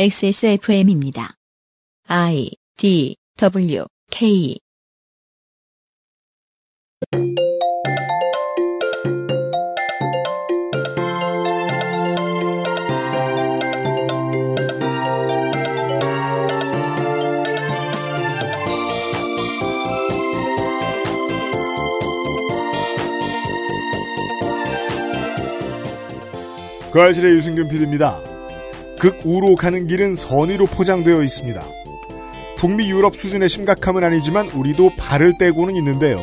XSFM입니다. I D W K 그 알실의 유승균 PD입니다. 극우로 가는 길은 선의로 포장되어 있습니다. 북미 유럽 수준의 심각함은 아니지만 우리도 발을 떼고는 있는데요.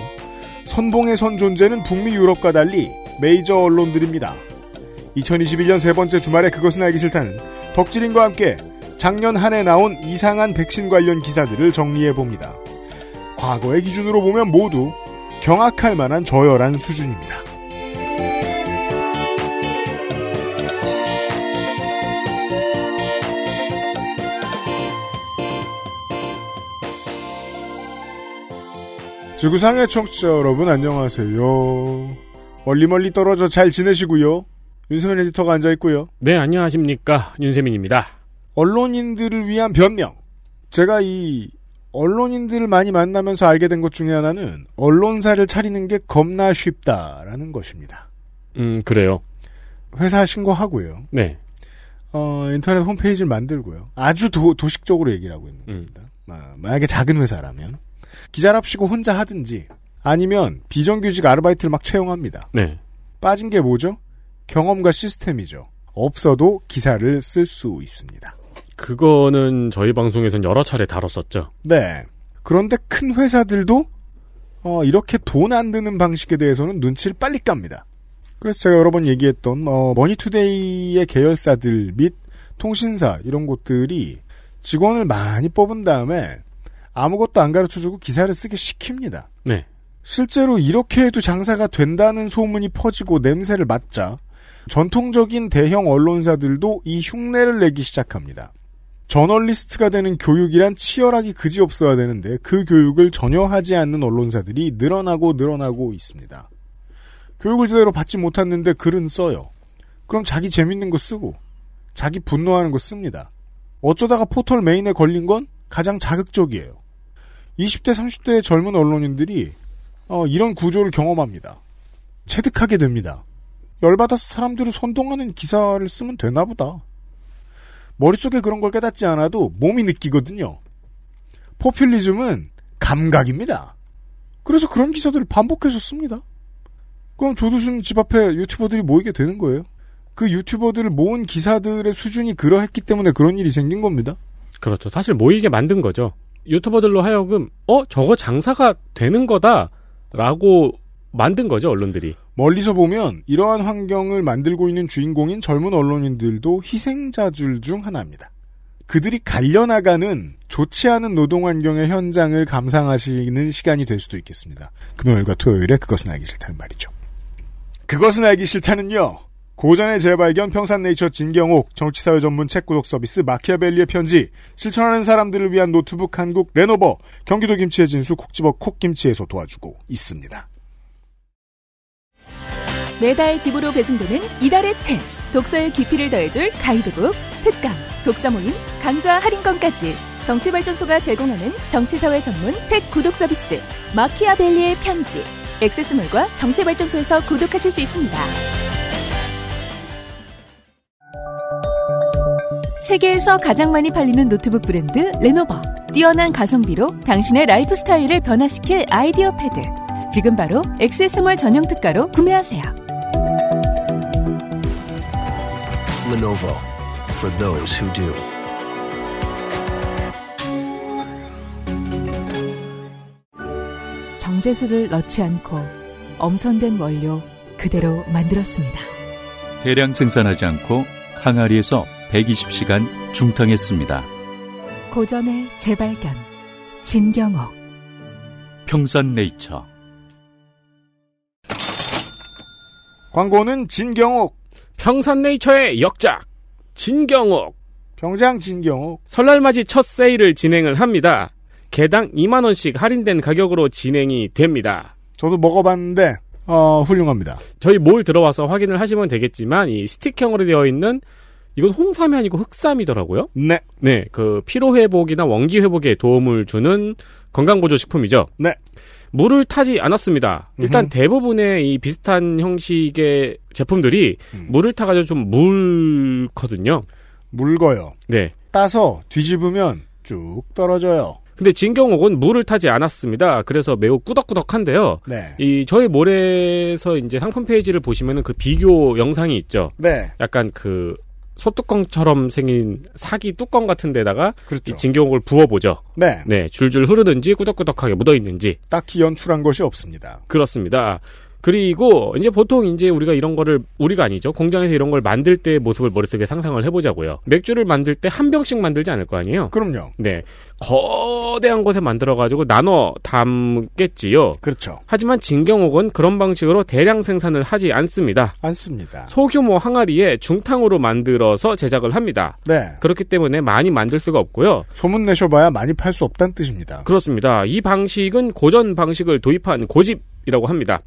선봉의 선 존재는 북미 유럽과 달리 메이저 언론들입니다. 2021년 세 번째 주말에 그것은 알기 싫다는 덕질인과 함께 작년 한 해 나온 이상한 백신 관련 기사들을 정리해 봅니다. 과거의 기준으로 보면 모두 경악할 만한 저열한 수준입니다. 지구상의 청취자 여러분 안녕하세요. 멀리 멀리 떨어져 잘 지내시고요. 윤세민 에디터가 앉아 있고요. 네, 안녕하십니까. 윤세민입니다. 언론인들을 위한 변명. 제가 이 언론인들을 많이 만나면서 알게 된 것 중에 하나는 언론사를 차리는 게 겁나 쉽다라는 것입니다. 음, 그래요. 회사 신고하고요. 네. 어, 인터넷 홈페이지를 만들고요. 아주 도, 도식적으로 얘기를 하고 있는 음. 겁니다. 마- 만약에 작은 회사라면. 기자랍시고 혼자 하든지 아니면 비정규직 아르바이트를 막 채용합니다. 네. 빠진 게 뭐죠? 경험과 시스템이죠. 없어도 기사를 쓸 수 있습니다. 그거는 저희 방송에선 여러 차례 다뤘었죠. 네. 그런데 큰 회사들도 어, 이렇게 돈 안 드는 방식에 대해서는 눈치를 빨리 깝니다. 그래서 제가 여러 번 얘기했던 어, 머니투데이의 계열사들 및 통신사 이런 곳들이 직원을 많이 뽑은 다음에 아무것도 안 가르쳐주고 기사를 쓰게 시킵니다. 네. 실제로 이렇게 해도 장사가 된다는 소문이 퍼지고 냄새를 맡자 전통적인 대형 언론사들도 이 흉내를 내기 시작합니다. 저널리스트가 되는 교육이란 치열하기 그지없어야 되는데 그 교육을 전혀 하지 않는 언론사들이 늘어나고 늘어나고 있습니다. 교육을 제대로 받지 못했는데 글은 써요. 그럼 자기 재밌는 거 쓰고 자기 분노하는 거 씁니다. 어쩌다가 포털 메인에 걸린 건 가장 자극적이에요. 20대, 30대의 젊은 언론인들이 어, 이런 구조를 경험합니다. 체득하게 됩니다. 열받아서 사람들을 선동하는 기사를 쓰면 되나 보다. 머릿속에 그런 걸 깨닫지 않아도 몸이 느끼거든요. 포퓰리즘은 감각입니다. 그래서 그런 기사들을 반복해서 씁니다. 그럼 조두순 집 앞에 유튜버들이 모이게 되는 거예요. 그 유튜버들을 모은 기사들의 수준이 그러했기 때문에 그런 일이 생긴 겁니다. 그렇죠. 사실 모이게 만든 거죠. 유튜버들로 하여금, 어, 저거 장사가 되는 거다. 라고 만든 거죠, 언론들이. 멀리서 보면 이러한 환경을 만들고 있는 주인공인 젊은 언론인들도 희생자줄 중 하나입니다. 그들이 갈려나가는 좋지 않은 노동 환경의 현장을 감상하시는 시간이 될 수도 있겠습니다. 금요일과 토요일에 그것은 알기 싫다는 말이죠. 그것은 알기 싫다는요. 고전의 재발견 평산네이처 진경옥 정치사회 전문 책 구독 서비스 마키아벨리의 편지 실천하는 사람들을 위한 노트북 한국 레노버 경기도 김치의 진수 콕집어 콕김치에서 도와주고 있습니다. 매달 집으로 배송되는 이달의 책 독서의 깊이를 더해줄 가이드북 특강 독서 모임 강좌 할인권까지 정치발전소가 제공하는 정치사회 전문 책 구독 서비스 마키아벨리의 편지 액세스몰과 정치발전소에서 구독하실 수 있습니다. 세계에서 가장 많이 팔리는 노트북 브랜드 레노버 뛰어난 가성비로 당신의 라이프 스타일을 변화시킬 아이디어 패드 지금 바로 액세스몰 전용 특가로 구매하세요. Lenovo for those who do. 정제수를 넣지 않고 엄선된 원료 그대로 만들었습니다. 대량 생산하지 않고 항아리에서 120시간 중탕했습니다. 고전의 재발견 진경옥 평산네이처 광고는 진경옥 평산네이처의 역작, 진경옥. 병장 진경옥 설날맞이 첫 세일을 진행을 합니다. 개당 2만원씩 할인된 가격으로 진행이 됩니다. 저도 먹어봤는데 어, 훌륭합니다. 저희 몰 들어와서 확인을 하시면 되겠지만 이 스틱형으로 되어 있는 이건 홍삼이 아니고 흑삼이더라고요. 네. 네, 그 피로 회복이나 원기 회복에 도움을 주는 건강 보조 식품이죠. 네. 물을 타지 않았습니다. 일단 음흠. 대부분의 이 비슷한 형식의 제품들이 음. 물을 타가지고 좀 물거든요. 묽어요. 네. 따서 뒤집으면 쭉 떨어져요. 근데 진경옥은 물을 타지 않았습니다. 그래서 매우 꾸덕꾸덕한데요. 네. 이 저희 몰에서 이제 상품 페이지를 보시면은 그 비교 영상이 있죠. 네. 약간 그 소뚜껑처럼 생긴 사기 뚜껑 같은 데다가 그렇죠. 이 진경옥을 부어보죠. 네. 네, 줄줄 흐르는지 꾸덕꾸덕하게 묻어있는지. 딱히 연출한 것이 없습니다. 그렇습니다. 그리고 이제 보통 이제 우리가 이런 거를 우리가 아니죠. 공장에서 이런 걸 만들 때의 모습을 머릿속에 상상을 해보자고요. 맥주를 만들 때 한 병씩 만들지 않을 거 아니에요. 그럼요. 네, 거대한 곳에 만들어가지고 나눠 담겠지요. 그렇죠. 하지만 진경옥은 그런 방식으로 대량 생산을 하지 않습니다. 않습니다. 소규모 항아리에 중탕으로 만들어서 제작을 합니다. 네. 그렇기 때문에 많이 만들 수가 없고요. 소문 내셔봐야 많이 팔 수 없다는 뜻입니다. 그렇습니다. 이 방식은 고전 방식을 도입한 고집 이라고 합니다.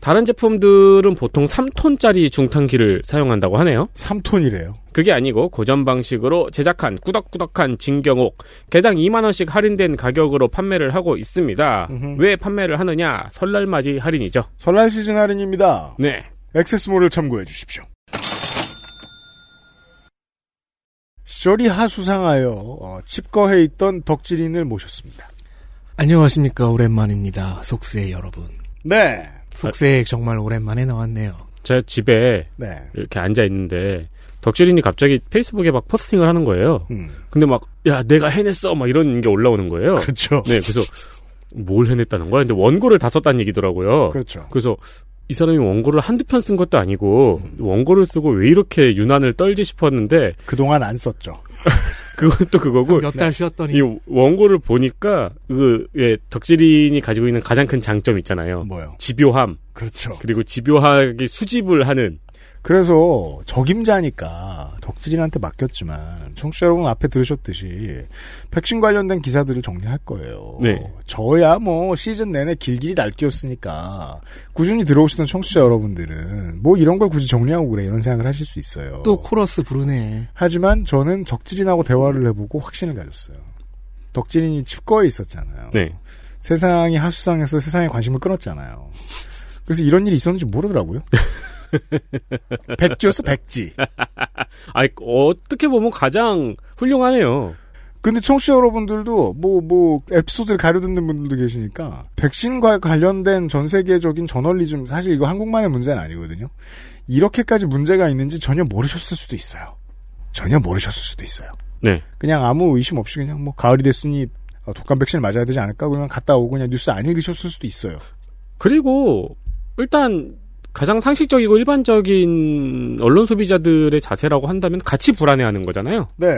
다른 제품들은 보통 3톤짜리 중탕기를 사용한다고 하네요. 3톤이래요. 그게 아니고 고전 방식으로 제작한 꾸덕꾸덕한 진경옥 개당 2만 원씩 할인된 가격으로 판매를 하고 있습니다. 음흠. 왜 판매를 하느냐? 설날 맞이 할인이죠. 설날 시즌 할인입니다. 네. 액세스몰을 참고해 주십시오. 시절이 하수상하여 어, 칩거해 있던 덕질인을 모셨습니다. 안녕하십니까 오랜만입니다 속세 여러분 네. 속세 정말 오랜만에 나왔네요 제 집에 네. 이렇게 앉아 있는데 덕질인이 갑자기 페이스북에 막 포스팅을 하는 거예요. 음. 근데 막 야 내가 해냈어 막 이런 게 올라오는 거예요. 그렇죠. 네, 그래서 뭘 해냈다는 거야? 근데 원고를 다 썼다는 얘기더라고요. 그렇죠. 그래서 이 사람이 원고를 한두 편 쓴 것도 아니고 원고를 쓰고 왜 이렇게 유난을 떨지 싶었는데 그동안 안 썼죠. 그건 또 그거고 몇 달 쉬었더니 이 원고를 보니까 그 예, 덕질인이 가지고 있는 가장 큰 장점 있잖아요. 뭐요? 집요함 그렇죠. 그리고 집요하게 수집을 하는 그래서 적임자니까 덕질인한테 맡겼지만 청취자 여러분 앞에 들으셨듯이 백신 관련된 기사들을 정리할 거예요. 네. 저야 뭐 시즌 내내 길길이 날뛰었으니까 꾸준히 들어오시던 청취자 여러분들은 뭐 이런 걸 굳이 정리하고 그래 이런 생각을 하실 수 있어요. 또 코러스 부르네 하지만 저는 적질인하고 대화를 해보고 확신을 가졌어요. 덕질인이 칩거에 있었잖아요. 네. 세상이 하수상에서 세상에 관심을 끊었잖아요. 그래서 이런 일이 있었는지 모르더라고요. 백지였어, 백지. 아니 어떻게 보면 가장 훌륭하네요. 근데 청취자 여러분들도 뭐, 뭐, 에피소드를 가려 듣는 분들도 계시니까, 백신과 관련된 전 세계적인 저널리즘, 사실 이거 한국만의 문제는 아니거든요. 이렇게까지 문제가 있는지 전혀 모르셨을 수도 있어요. 전혀 모르셨을 수도 있어요. 네. 그냥 아무 의심 없이 그냥 뭐, 가을이 됐으니, 어, 독감 백신을 맞아야 되지 않을까? 그러면 갔다 오고 그냥 뉴스 안 읽으셨을 수도 있어요. 그리고 일단 가장 상식적이고 일반적인 언론 소비자들의 자세라고 한다면 같이 불안해하는 거잖아요. 네.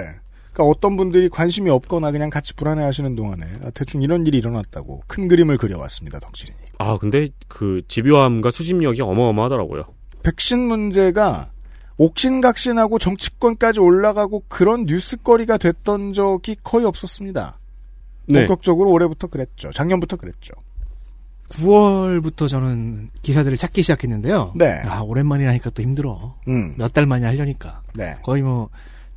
그러니까 어떤 분들이 관심이 없거나 그냥 같이 불안해 하시는 동안에 아, 대충 이런 일이 일어났다고 큰 그림을 그려왔습니다, 덕질인이. 아 근데 그 집요함과 수집력이 어마어마하더라고요. 백신 문제가 옥신각신하고 정치권까지 올라가고 그런 뉴스거리가 됐던 적이 거의 없었습니다. 네. 본격적으로 올해부터 그랬죠. 작년부터 그랬죠. 9월부터 저는 기사들을 찾기 시작했는데요 네. 아 오랜만이라니까 또 힘들어 음. 몇달 만에 하려니까 네. 거의 뭐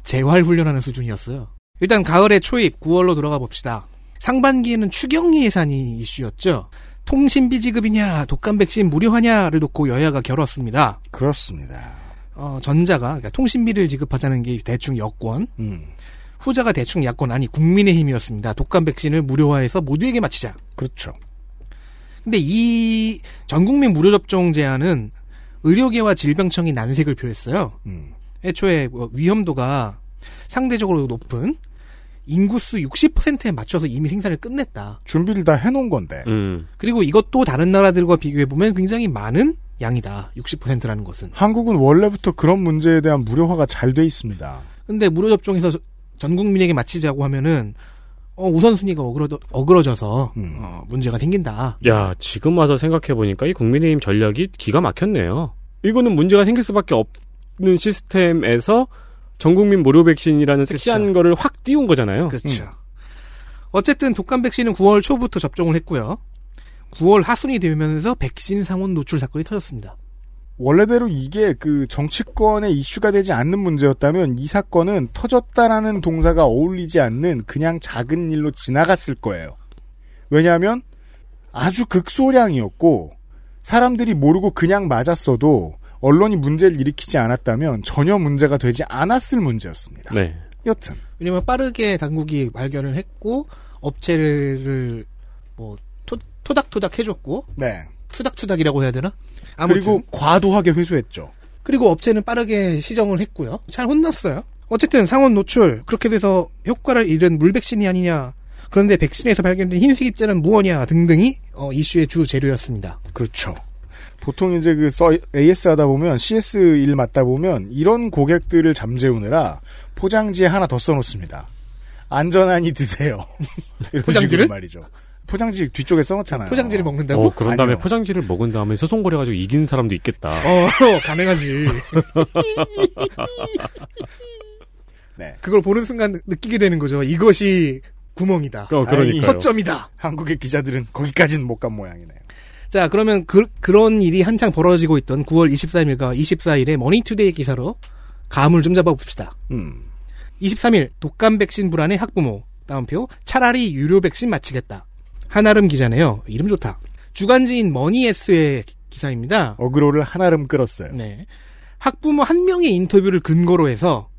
재활 훈련하는 수준이었어요 일단 가을의 초입 9월로 돌아가 봅시다 상반기에는 추경리 예산이 이슈였죠 통신비 지급이냐 독감 백신 무료하냐를 놓고 여야가 겨뤘습니다 그렇습니다. 어, 전자가 그러니까 통신비를 지급하자는 게 대충 여권 음. 후자가 대충 야권 아니 국민의 힘이었습니다. 독감 백신을 무료화해서 모두에게 맞히자. 그렇죠. 근데 이 전국민 무료 접종 제한은 의료계와 질병청이 난색을 표했어요. 음. 애초에 뭐 위험도가 상대적으로 높은 인구수 60%에 맞춰서 이미 생산을 끝냈다. 준비를 다 해놓은 건데. 음. 그리고 이것도 다른 나라들과 비교해보면 굉장히 많은 양이다. 60%라는 것은. 한국은 원래부터 그런 문제에 대한 무료화가 잘 돼 있습니다. 근데 무료 접종에서 저- 전 국민에게 맞히자고 하면은 어, 우선순위가 어그러, 어그러져서 음. 어, 문제가 생긴다. 야 지금 와서 생각해 보니까 이 국민의힘 전략이 기가 막혔네요. 이거는 문제가 생길 수밖에 없는 시스템에서 전국민 무료 백신이라는 섹시한. 거를 확 띄운 거잖아요. 그렇죠. 어쨌든 독감 백신은 9월 초부터 접종을 했고요. 9월 하순이 되면서 백신 상온 노출 사건이 터졌습니다. 원래대로 이게 그 정치권의 이슈가 되지 않는 문제였다면 이 사건은 터졌다라는 동사가 어울리지 않는 그냥 작은 일로 지나갔을 거예요. 왜냐하면 아주 극소량이었고 사람들이 모르고 그냥 맞았어도 언론이 문제를 일으키지 않았다면 전혀 문제가 되지 않았을 문제였습니다. 네. 여튼 왜냐면 빠르게 당국이 발견을 했고 업체를 뭐 토, 토닥토닥 해줬고 네 투닥투닥이라고 해야 되나? 아무튼 그리고 과도하게 회수했죠. 그리고 업체는 빠르게 시정을 했고요. 잘 혼났어요. 어쨌든 상온 노출 그렇게 돼서 효과를 잃은 물백신이 아니냐. 그런데 백신에서 발견된 흰색 입자는 무엇이냐 등등이 어, 이슈의 주 재료였습니다. 그렇죠. 보통 이제 그 써, AS 하다 보면 CS 일 맡다 보면 이런 고객들을 잠재우느라 포장지에 하나 더 써놓습니다. 안전하니 드세요. 포장지를? 말이죠. 포장지 뒤쪽에 써놓잖아요. 포장지를 먹는다고? 어, 그런 다음에 아니요. 포장지를 먹은 다음에 소송 걸어가지고 이긴 사람도 있겠다. 어, 가능하지. 네. 그걸 보는 순간 느끼게 되는 거죠. 이것이 구멍이다. 어, 그러니까요. 허점이다. 한국의 기자들은 거기까지는 못 간 모양이네요. 자, 그러면 그, 그런 일이 한창 벌어지고 있던 9월 23일과 24일에 머니투데이 기사로 감을 좀 잡아봅시다. 음. 23일 독감 백신 불안의 학부모 다운표 차라리 유료 백신 마치겠다. 한아름 기자네요. 이름 좋다. 주간지인 머니에스의 기- 기사입니다. 어그로를 한아름 끌었어요. 네. 학부모 한 명의 인터뷰를 근거로 해서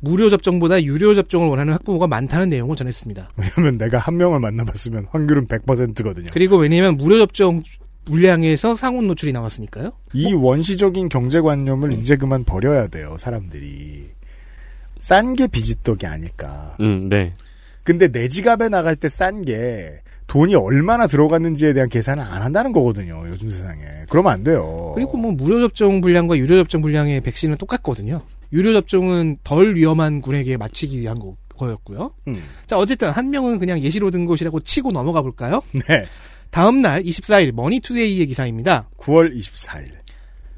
무료 접종보다 유료 접종을 원하는 학부모가 많다는 내용을 전했습니다. 왜냐면 내가 한 명을 만나봤으면 확률은 100%거든요. 그리고 왜냐면 무료 접종 물량에서 상온 노출이 나왔으니까요. 이 원시적인 경제관념을 이제 그만 버려야 돼요, 사람들이. 싼 게 비지떡이 아닐까. 음, 네. 근데 내 지갑에 나갈 때 싼 게 돈이 얼마나 들어갔는지에 대한 계산을 안 한다는 거거든요, 요즘 세상에. 그러면 안 돼요. 그리고 뭐 무료 접종 분량과 유료 접종 분량의 백신은 똑같거든요. 유료 접종은 덜 위험한 군에게 마치기 위한 거, 거였고요. 음. 자, 어쨌든 한 명은 그냥 예시로 든 것이라고 치고 넘어가 볼까요? 네. 다음 날 24일 머니투데이의 기사입니다. 9월 24일.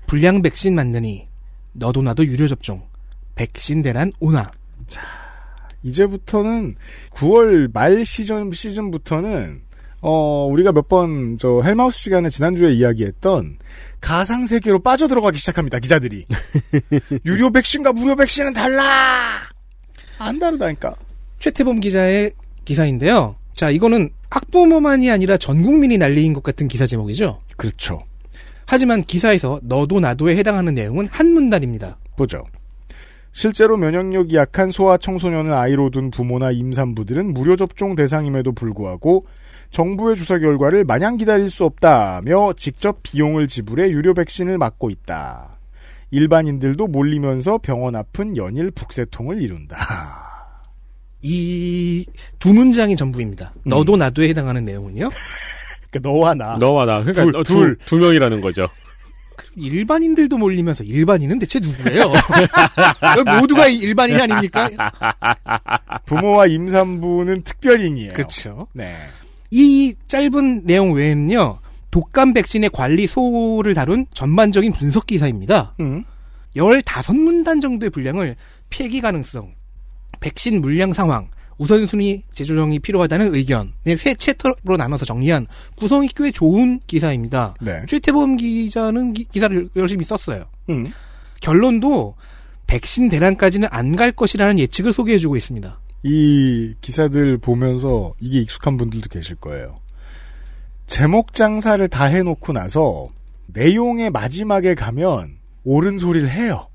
불량 백신 만드니 너도 나도 유료 접종. 백신 대란 오나. 이제부터는 9월 말 시즌, 시즌부터는, 어, 우리가 몇 번, 저, 헬마우스 시간에 지난주에 이야기했던 가상세계로 빠져들어가기 시작합니다, 기자들이. 유료 백신과 무료 백신은 달라! 안 다르다니까. 최태범 기자의 기사인데요. 자, 이거는 학부모만이 아니라 전 국민이 난리인 것 같은 기사 제목이죠. 그렇죠. 하지만 기사에서 너도 나도에 해당하는 내용은 한 문단입니다. 보죠. 실제로 면역력이 약한 소아 청소년을 아이로 둔 부모나 임산부들은 무료 접종 대상임에도 불구하고 정부의 주사 결과를 마냥 기다릴 수 없다며 직접 비용을 지불해 유료 백신을 맞고 있다. 일반인들도 몰리면서 병원 앞은 연일 북새통을 이룬다. 이 두 문장이 전부입니다. 너도 나도에 해당하는 내용은요. 그러니까 너와 나. 너와 나. 그러니까 둘, 어, 둘. 두, 두 명이라는 거죠. 일반인들도 몰리면서 일반인은 대체 누구예요? 모두가 일반인 아닙니까? 부모와 임산부는 특별인이에요. 그렇죠. 네. 이 짧은 내용 외에는요. 독감 백신의 관리 소를 다룬 전반적인 분석 기사입니다. 음. 15문단 정도의 분량을 폐기 가능성, 백신 물량 상황, 우선순위 재조정이 필요하다는 의견, 네, 세 챕터로 나눠서 정리한 구성이 꽤 좋은 기사입니다. 네. 최태범 기자는 기, 사를 열심히 썼어요. 음. 결론도 백신 대란까지는 안 갈 것이라는 예측을 소개해주고 있습니다. 이 기사들 보면서 이게 익숙한 분들도 계실 거예요. 제목 장사를 다 해놓고 나서 내용의 마지막에 가면 옳은 소리를 해요.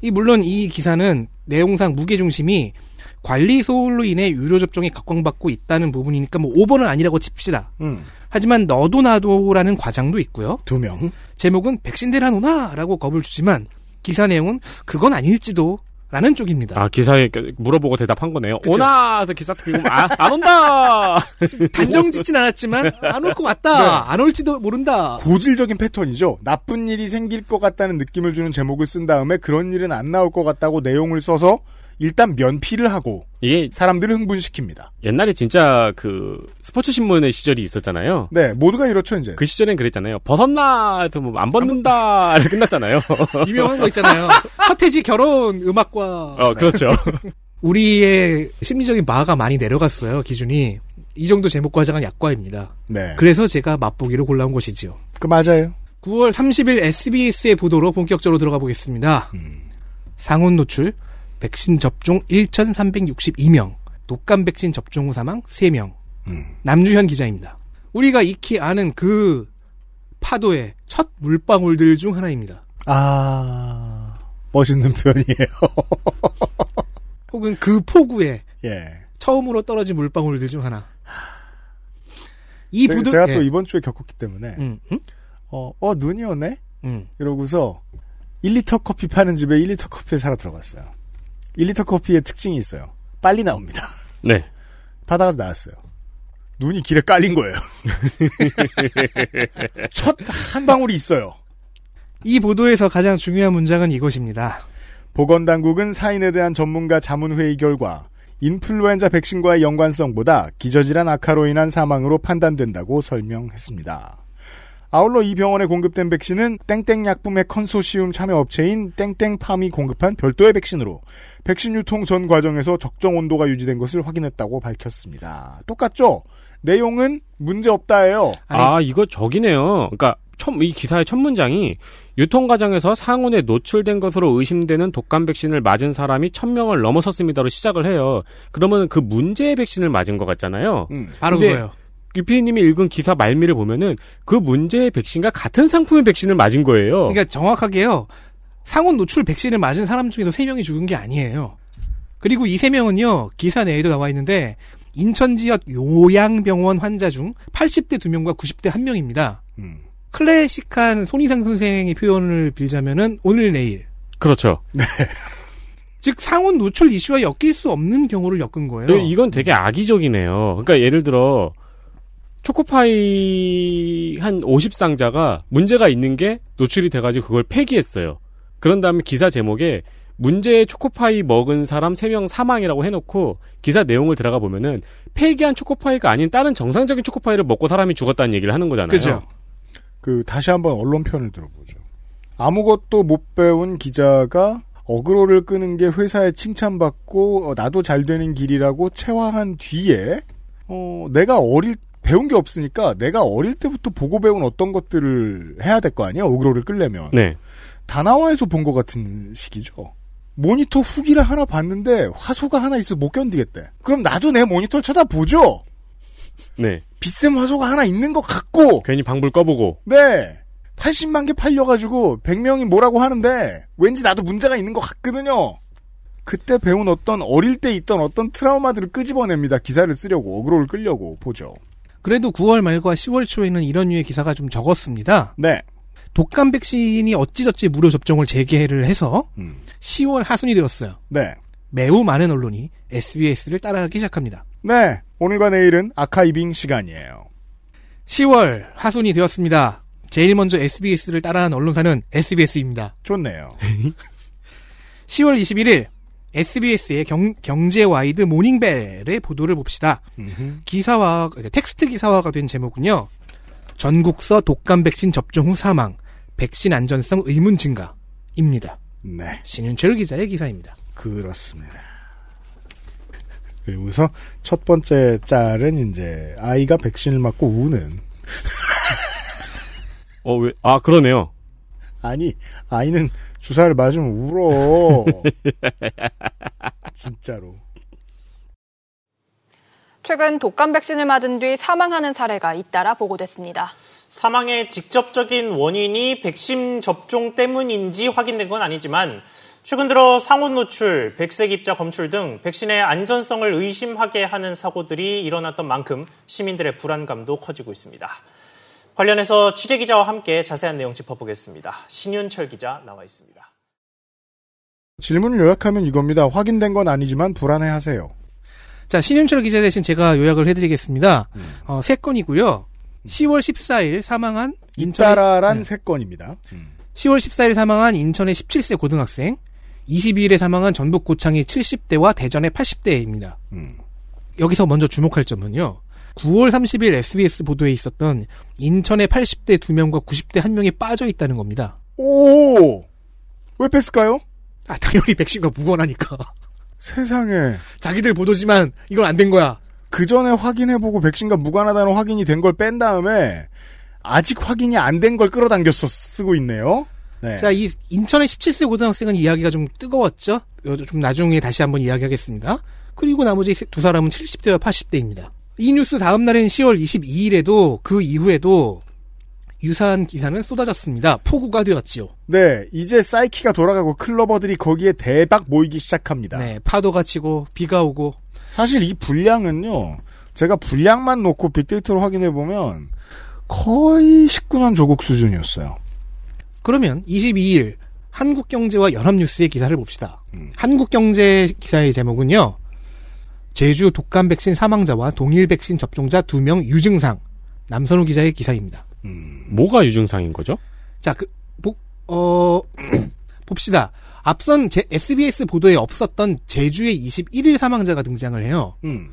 이 물론 이 기사는 내용상 무게 중심이 관리 소홀로 인해 유료 접종이 각광받고 있다는 부분이니까 뭐 5번은 아니라고 칩시다. 음. 하지만 너도 나도라는 과장도 있고요. 두 명. 제목은 백신 대란 오나라고 겁을 주지만 기사 내용은 그건 아닐지도 라는 쪽입니다. 아, 기사에 물어보고 대답한 거네요. 그쵸. 오나! 해서 기사 듣고, 아, 안 온다! 단정 짓진 않았지만 안 올 것 같다. 안 올지도 모른다. 고질적인 패턴이죠. 나쁜 일이 생길 것 같다는 느낌을 주는 제목을 쓴 다음에 그런 일은 안 나올 것 같다고 내용을 써서 일단 면피를 하고 이게 사람들을 흥분시킵니다. 옛날에 진짜 그 스포츠 신문의 시절이 있었잖아요. 네, 모두가 이렇죠 이제. 그 시절엔 그랬잖아요. 벗었나? 해서 뭐 안 벗는다. 이렇게 끝났잖아요. 유명한 거 있잖아요. 서태지 결혼 음악과 어, 그렇죠. 우리의 심리적인 마가 많이 내려갔어요. 기준이 이 정도 제목 과 장은 약과입니다. 네. 그, 그래서 제가 맛보기로 골라온 것이지요. 맞아요. 9월 30일 SBS의 보도로 본격적으로 들어가 보겠습니다. 상온 노출, 백신 접종 1,362명, 독감 백신 접종 후 사망 3명. 남주현 기자입니다. 우리가 익히 아는 그 파도의 첫 물방울들 중 하나입니다. 아, 멋있는 표현이에요. 혹은 그 폭우에 예. 처음으로 떨어진 물방울들 중 하나. 이 제가, 보도 제가 예. 또 이번 주에 겪었기 때문에, 음, 음? 어, 어, 눈이 오네? 음. 이러고서 1리터 커피 파는 집에 1리터 커피에 사러 들어갔어요. 1리터 커피의 특징이 있어요. 빨리 나옵니다. 네. 바다가 나왔어요. 눈이 길에 깔린 거예요. 첫 한 방울이 있어요. 이 보도에서 가장 중요한 문장은 이것입니다. 보건당국은 사인에 대한 전문가 자문회의 결과 인플루엔자 백신과의 연관성보다 기저질환 악화로 인한 사망으로 판단된다고 설명했습니다. 아울러 이 병원에 공급된 백신은 땡땡 약품의 컨소시움 참여 업체인 땡땡팜이 공급한 별도의 백신으로 백신 유통 전 과정에서 적정 온도가 유지된 것을 확인했다고 밝혔습니다. 똑같죠? 내용은 문제 없다예요. 아, 이거 저기네요. 그러니까 첫, 이 기사의 첫 문장이 유통 과정에서 상온에 노출된 것으로 의심되는 독감 백신을 맞은 사람이 1000명을 넘어섰습니다로 시작을 해요. 그러면 그 문제의 백신을 맞은 것 같잖아요. 음. 바로 그거예요. 유피님이 읽은 기사 말미를 보면은 그 문제의 백신과 같은 상품의 백신을 맞은 거예요. 그러니까 정확하게요. 상온 노출 백신을 맞은 사람 중에서 3명이 죽은 게 아니에요. 그리고 이 3명은요. 기사 내에도 나와 있는데 인천 지역 요양병원 환자 중 80대 2명과 90대 1명입니다. 음. 클래식한 손희상 선생의 표현을 빌자면은 오늘 내일. 그렇죠. 즉 상온 노출 이슈와 엮일 수 없는 경우를 엮은 거예요. 네, 이건 되게 악의적이네요. 그러니까 예를 들어 초코파이 한 50상자가 문제가 있는 게 노출이 돼가지고 그걸 폐기했어요. 그런 다음에 기사 제목에 문제의 초코파이 먹은 사람 3명 사망이라고 해놓고 기사 내용을 들어가 보면은 폐기한 초코파이가 아닌 다른 정상적인 초코파이를 먹고 사람이 죽었다는 얘기를 하는 거잖아요. 그죠? 그 다시 한번 언론 편을 들어보죠. 아무것도 못 배운 기자가 어그로를 끄는 게 회사에 칭찬받고 어, 나도 잘 되는 길이라고 체화한 뒤에 어, 내가 어릴 배운 게 없으니까 내가 어릴 때부터 보고 배운 어떤 것들을 해야 될 거 아니에요. 어그로를 끌려면 네. 다나와에서 본 것 같은 식이죠. 모니터 후기를 하나 봤는데 화소가 하나 있어 못 견디겠대. 그럼 나도 내 모니터를 쳐다보죠. 네. 비쌤 화소가 하나 있는 것 같고 괜히 방불 꺼보고. 네. 80만 개 팔려가지고 100명이 뭐라고 하는데 왠지 나도 문제가 있는 것 같거든요. 그때 배운 어떤 어릴 때 있던 어떤 트라우마들을 끄집어냅니다. 기사를 쓰려고 어그로를 끌려고 보죠. 그래도 9월 말과 10월 초에는 이런 류의 기사가 좀 적었습니다. 네. 독감 백신이 어찌저찌 무료 접종을 재개를 해서 음. 10월 하순이 되었어요. 네. 매우 많은 언론이 SBS를 따라하기 시작합니다. 네. 오늘과 내일은 archiving 시간이에요. 10월 하순이 되었습니다. 제일 먼저 SBS를 따라한 언론사는 SBS입니다. 좋네요. 10월 21일 SBS의 경, 경제 와이드 모닝벨의 보도를 봅시다. 음흠. 기사화, 텍스트 기사화가 된 제목은요. 전국서 독감 백신 접종 후 사망, 백신 안전성 의문 증가입니다. 네. 신윤철 기자의 기사입니다. 그렇습니다. 그리고서 첫 번째 짤은 이제 아이가 백신을 맞고 우는 어, 왜, 아, 그러네요. 아니 아이는 주사를 맞으면 울어 진짜로 최근 독감 백신을 맞은 뒤 사망하는 사례가 잇따라 보고됐습니다. 사망의 직접적인 원인이 백신 접종 때문인지 확인된 건 아니지만 최근 들어 상온 노출, 백색 입자 검출 등 백신의 안전성을 의심하게 하는 사고들이 일어났던 만큼 시민들의 불안감도 커지고 있습니다. 관련해서 취재 기자와 함께 자세한 내용 짚어보겠습니다. 신윤철 기자 나와 있습니다. 질문을 요약하면 이겁니다 확인된 건 아니지만 불안해하세요 자, 신윤철 기자 대신 제가 요약을 해드리겠습니다. 어, 세 건이고요. 10월 14일 사망한 인천의, 잇따라란 네. 세 건입니다 10월 14일 사망한 인천의 17세 고등학생, 22일에 사망한 전북 고창의 70대와 대전의 80대입니다. 음. 여기서 먼저 주목할 점은요. 9월 30일 SBS 보도에 있었던 인천의 80대 2명과 90대 1명이 빠져 있다는 겁니다. 오! 왜 뺐을까요? 아, 당연히 백신과 무관하니까. 세상에. 자기들 보도지만 이건 안 된 거야. 그 전에 확인해보고 백신과 무관하다는 확인이 된 걸 뺀 다음에 아직 확인이 안 된 걸 끌어당겨서 쓰고 있네요. 네. 자, 이 인천의 17세 고등학생은 이야기가 좀 뜨거웠죠? 어, 좀 나중에 다시 한번 이야기하겠습니다. 그리고 나머지 두 사람은 70대와 80대입니다. 이 뉴스 다음 날인 10월 22일에도 그 이후에도 유사한 기사는 쏟아졌습니다. 포구가 되었지요. 네, 이제 사이키가 돌아가고 클러버들이 거기에 대박 모이기 시작합니다. 네, 파도가 치고 비가 오고 사실 이 분량은요. 제가 분량만 놓고 빅데이터로 확인해 보면 거의 19년 조국 수준이었어요. 그러면 22일 한국경제와 연합뉴스의 기사를 봅시다. 한국경제 기사의 제목은요. 제주 독감 백신 사망자와 동일 백신 접종자 2명 유증상. 남선우 기자의 기사입니다. 뭐가 유증상인 거죠? 자, 그, 보, 어, 봅시다. 앞선 제, SBS 보도에 없었던 제주의 21일 사망자가 등장을 해요. 음.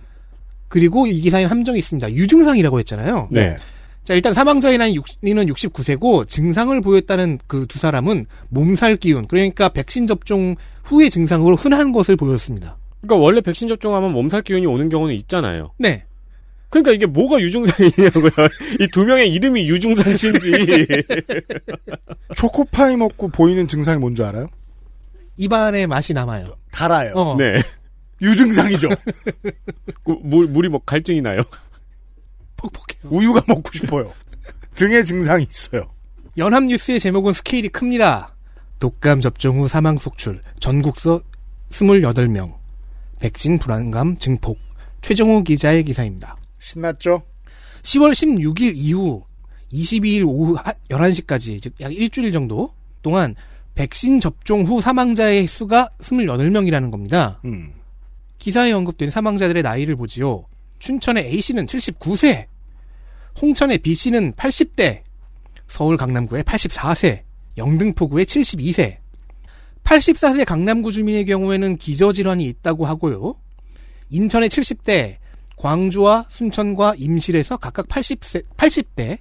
그리고 이 기사에는 함정이 있습니다. 유증상이라고 했잖아요. 네. 자, 일단 사망자의 나이는 69세고 증상을 보였다는 그 두 사람은 몸살 기운, 그러니까 백신 접종 후의 증상으로 흔한 것을 보였습니다. 그러니까 원래 백신 접종하면 몸살 기운이 오는 경우는 있잖아요. 네. 그러니까 이게 뭐가 유증상이냐고요. 이 두 명의 이름이 유증상 씨인지. 초코파이 먹고 보이는 증상이 뭔 줄 알아요? 입안에 맛이 남아요. 달아요. 어. 네. 유증상이죠. 그 물, 물이 뭐 갈증이 나요. 퍽퍽해요. 우유가 먹고 싶어요. 등에 증상이 있어요. 연합뉴스의 제목은 스케일이 큽니다. 독감 접종 후 사망 속출, 전국서 28명, 백신 불안감 증폭, 최정호 기자의 기사입니다. 신났죠? 10월 16일 이후 22일 오후 11시까지, 즉 약 일주일 정도 동안 백신 접종 후 사망자의 수가 28명이라는 겁니다. 음. 기사에 언급된 사망자들의 나이를 보지요. 춘천의 A씨는 79세, 홍천의 B씨는 80대, 서울 강남구의 84세, 영등포구의 72세. 84세 강남구 주민의 경우에는 기저질환이 있다고 하고요. 인천의 70대, 광주와 순천과 임실에서 각각 80세, 80대,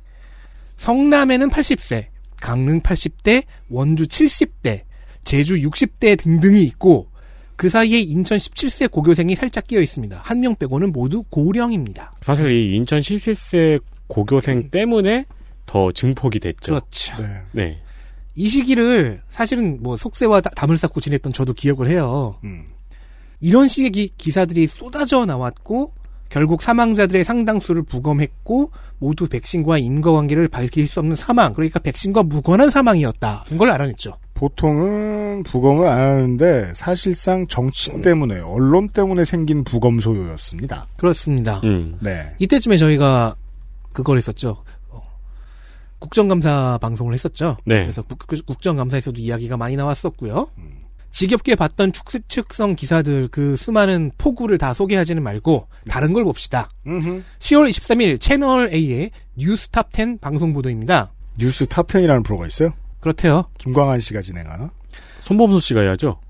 성남에는 80세, 강릉 80대, 원주 70대, 제주 60대 등등이 있고 그 사이에 인천 17세 고교생이 살짝 끼어 있습니다. 한 명 빼고는 모두 고령입니다. 사실 이 인천 17세 고교생 때문에 더 증폭이 됐죠. 그렇죠. 네. 네. 이 시기를 사실은 뭐 속세와 다- 담을 쌓고 지냈던 저도 기억을 해요. 음. 이런 식의 기, 기사들이 쏟아져 나왔고 결국 사망자들의 상당수를 부검했고 모두 백신과 인과관계를 밝힐 수 없는 사망 그러니까 백신과 무관한 사망이었다는 걸 알아냈죠. 보통은 부검을 안 하는데 사실상 정치 때문에 언론 때문에 생긴 부검 소요였습니다. 그렇습니다. 음. 네. 이때쯤에 저희가 그걸 했었죠. 어, 국정감사 방송을 했었죠. 네. 그래서 국, 정감사에서도 이야기가 많이 나왔었고요. 지겹게 봤던 추측성 기사들 그 수많은 보도를 다 소개하지는 말고 다른 걸 봅시다. 음흠. 10월 23일 채널 A의 뉴스 탑 10 방송 보도입니다. 뉴스 탑10이라는 프로가 있어요. 그렇대요. 김광한 씨가 진행하나? 손범수 씨가 해야죠.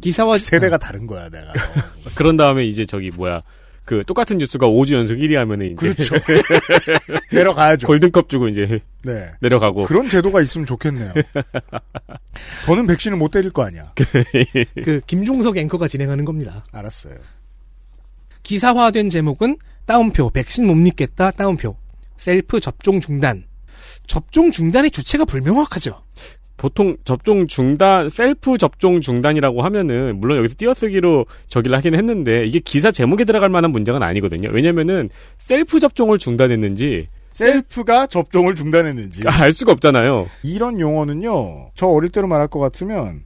기사와 세대가 다른 거야, 내가. 그런 다음에 이제 저기 뭐야. 그 똑같은 뉴스가 5주 연속 1위 하면은 이제 그렇죠. 내려가야죠. 골든컵 주고 이제 네. 내려가고 그런 제도가 있으면 좋겠네요. 더는 백신을 못 때릴 거 아니야. 그 김종석 앵커가 진행하는 겁니다. 알았어요. 기사화된 제목은 따옴표 백신 못 믿겠다 따옴표 셀프 접종 중단 접종 중단의 주체가 불명확하죠. 보통 접종 중단, 셀프 접종 중단이라고 하면은, 물론 여기서 띄어쓰기로 저기를 하긴 했는데, 이게 기사 제목에 들어갈 만한 문제는 아니거든요. 왜냐면은, 셀프 접종을 중단했는지, 셀프가 접종을 중단했는지. 알 수가 없잖아요. 이런 용어는요, 저 어릴 때로 말할 것 같으면,